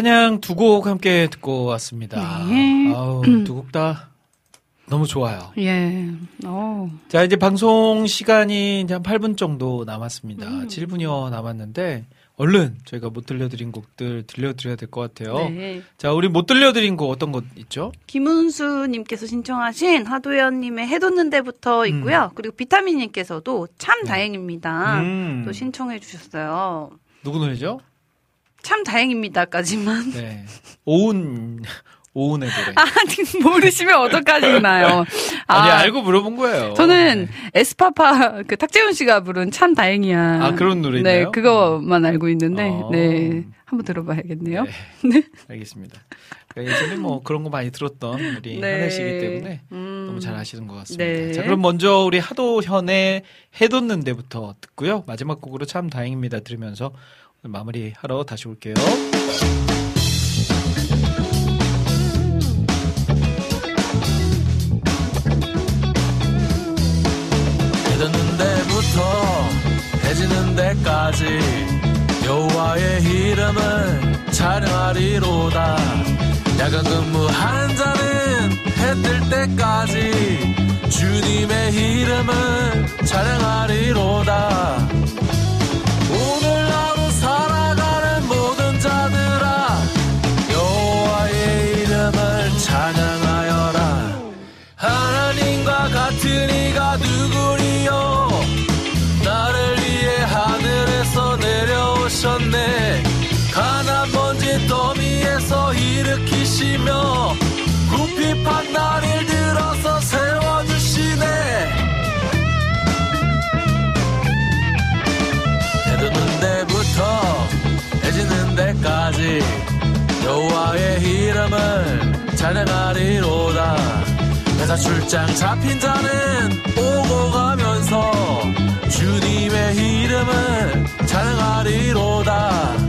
찬양 두 곡 함께 듣고 왔습니다. 네. 아우, 두곡 다 너무 좋아요. 예. 어. 자, 이제 방송 시간이 이제 한 8분 정도 남았습니다. 음. 7분여 남았는데, 얼른 저희가 못 들려드린 곡들 들려드려야 될 것 같아요. 네. 자, 우리 못 들려드린 곡 어떤 것 있죠? 김은수님께서 신청하신 하도연님의 해돋는 데부터 있고요. 그리고 비타민님께서도 참 다행입니다. 음. 또 신청해 주셨어요. 누구 노래죠? 참 다행입니다까지만. 네. 오은, 오은의 노래. 아니, 모르시면 어떡하시나요? 아니, 아, 알고 물어본 거예요. 저는 네. 에스파파 그 탁재훈 씨가 부른 참 다행이야. 아, 그런 노래 네, 있나요? 그거만 알고 있는데, 어. 네. 한번 들어봐야겠네요. 네. 알겠습니다. 그러니까 예전에 뭐 그런 거 많이 들었던 우리 네. 하늘 씨기 때문에 음. 너무 잘 아시는 것 같습니다. 네. 자, 그럼 먼저 우리 하도현의 해돋는 데부터 듣고요. 마지막 곡으로 참 다행입니다 들으면서 마무리하러 다시 올게요. 해돋는 데부터 해지는 데까지 여호와의 이름을 찬양하리로다 야간 근무한 자는 해뜰 때까지 주님의 이름을 찬양하리로다 이름을 찬양하리로다. 회사 출장 잡힌 자는 오고 가면서 주님의 이름을 찬양하리로다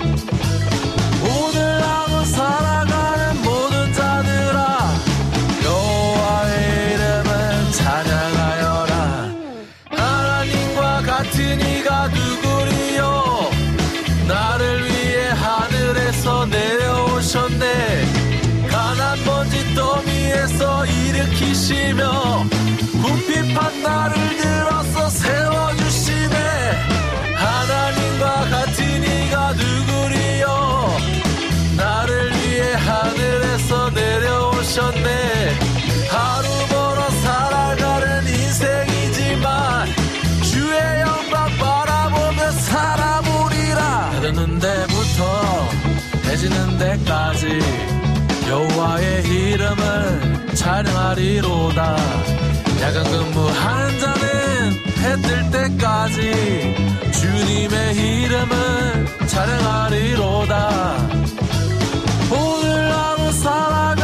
데까지 여호와의 이름을 찬양하리로다. 야간 근무하는 자는 해뜰 때까지 주님의 이름을 찬양하리로다. 오늘 하루 살아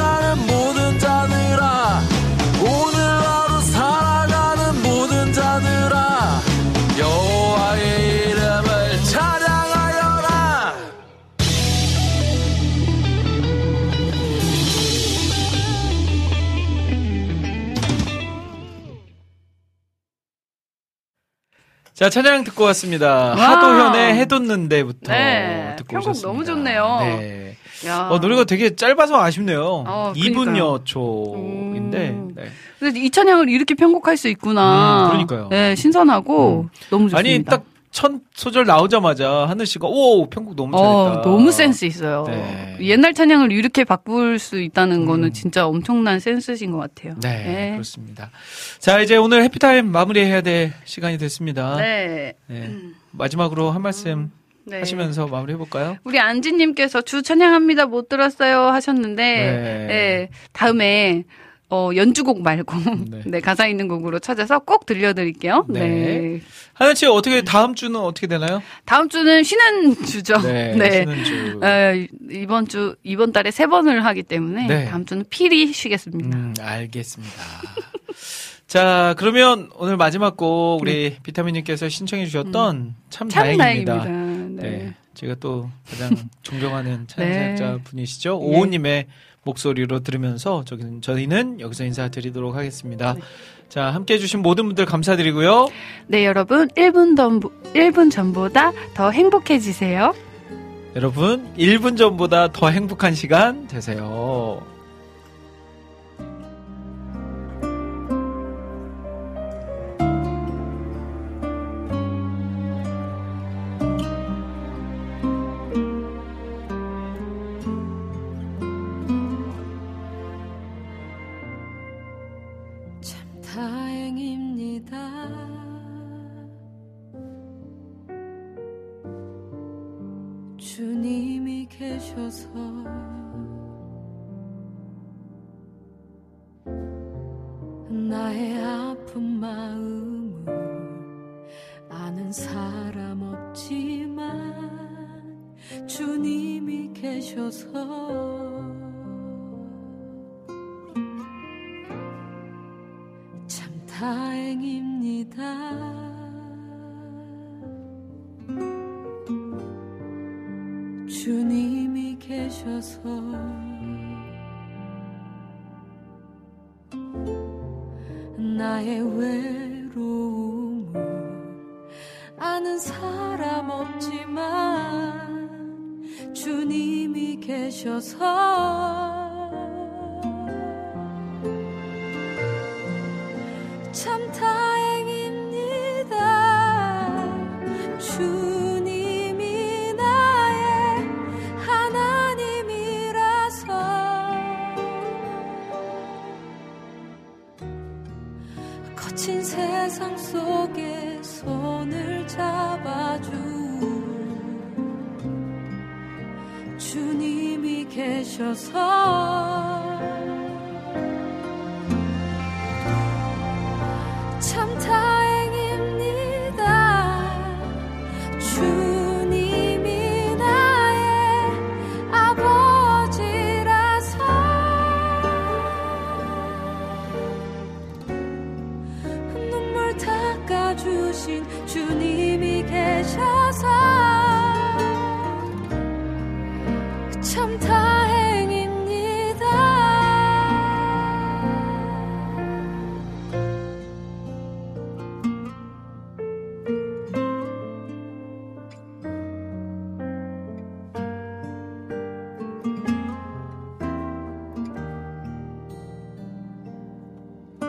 자, 찬양 듣고 왔습니다. 와우. 하도현의 해돋는 데부터 네, 듣고 편곡 오셨습니다. 너무 좋네요. 네. 야. 어, 노래가 되게 짧아서 아쉽네요. 어, 2분여 그러니까요. 초인데. 음. 네. 근데 이 찬양을 이렇게 편곡할 수 있구나. 음, 그러니까요. 네, 신선하고 너무 좋습니다. 아니, 딱 첫 소절 나오자마자 하늘 씨가 오, 편곡 너무 잘했다. 어, 너무 센스 있어요. 네. 옛날 찬양을 이렇게 바꿀 수 있다는 음. 거는 진짜 엄청난 센스신 것 같아요. 네, 그렇습니다. 자, 이제 오늘 해피타임 마무리해야 될 시간이 됐습니다. 네. 네. 마지막으로 한 말씀 네. 하시면서 마무리 해볼까요? 우리 안지님께서 주 찬양합니다 못 들었어요 하셨는데 네. 네, 다음에 어, 연주곡 말고 네. 네. 가사 있는 곡으로 찾아서 꼭 들려드릴게요. 네. 네. 하늘 씨 어떻게 다음 주는 어떻게 되나요? 다음 주는 쉬는 주죠. 네, 네. 쉬는 주. 에, 이번 주 이번 달에 세 번을 하기 때문에 네. 다음 주는 필히 쉬겠습니다. 음, 알겠습니다. 자, 그러면 오늘 마지막 곡 우리 비타민님께서 신청해 주셨던 참, 네. 음. 참 다행입니다. 다행입니다. 네. 네. 제가 또 가장 존경하는 찬양자 네. 분이시죠. 오호님의 목소리로 들으면서 저기는, 저희는 여기서 인사드리도록 하겠습니다. 자, 함께 해주신 모든 분들 감사드리고요. 네, 여러분 1분 전 1분 전보다 더 행복해지세요. 여러분, 1분 전보다 더 행복한 시간 되세요. 사람 없지만 주님이 계셔서 참 다행입니다. 주님이 계셔서 나의 외로움을 아는 사람 없지만 주님이 계셔서 참 다행입니다. 하나님이라서 거친 세상 속에 손을 잡아줄 주님이 계셔서 참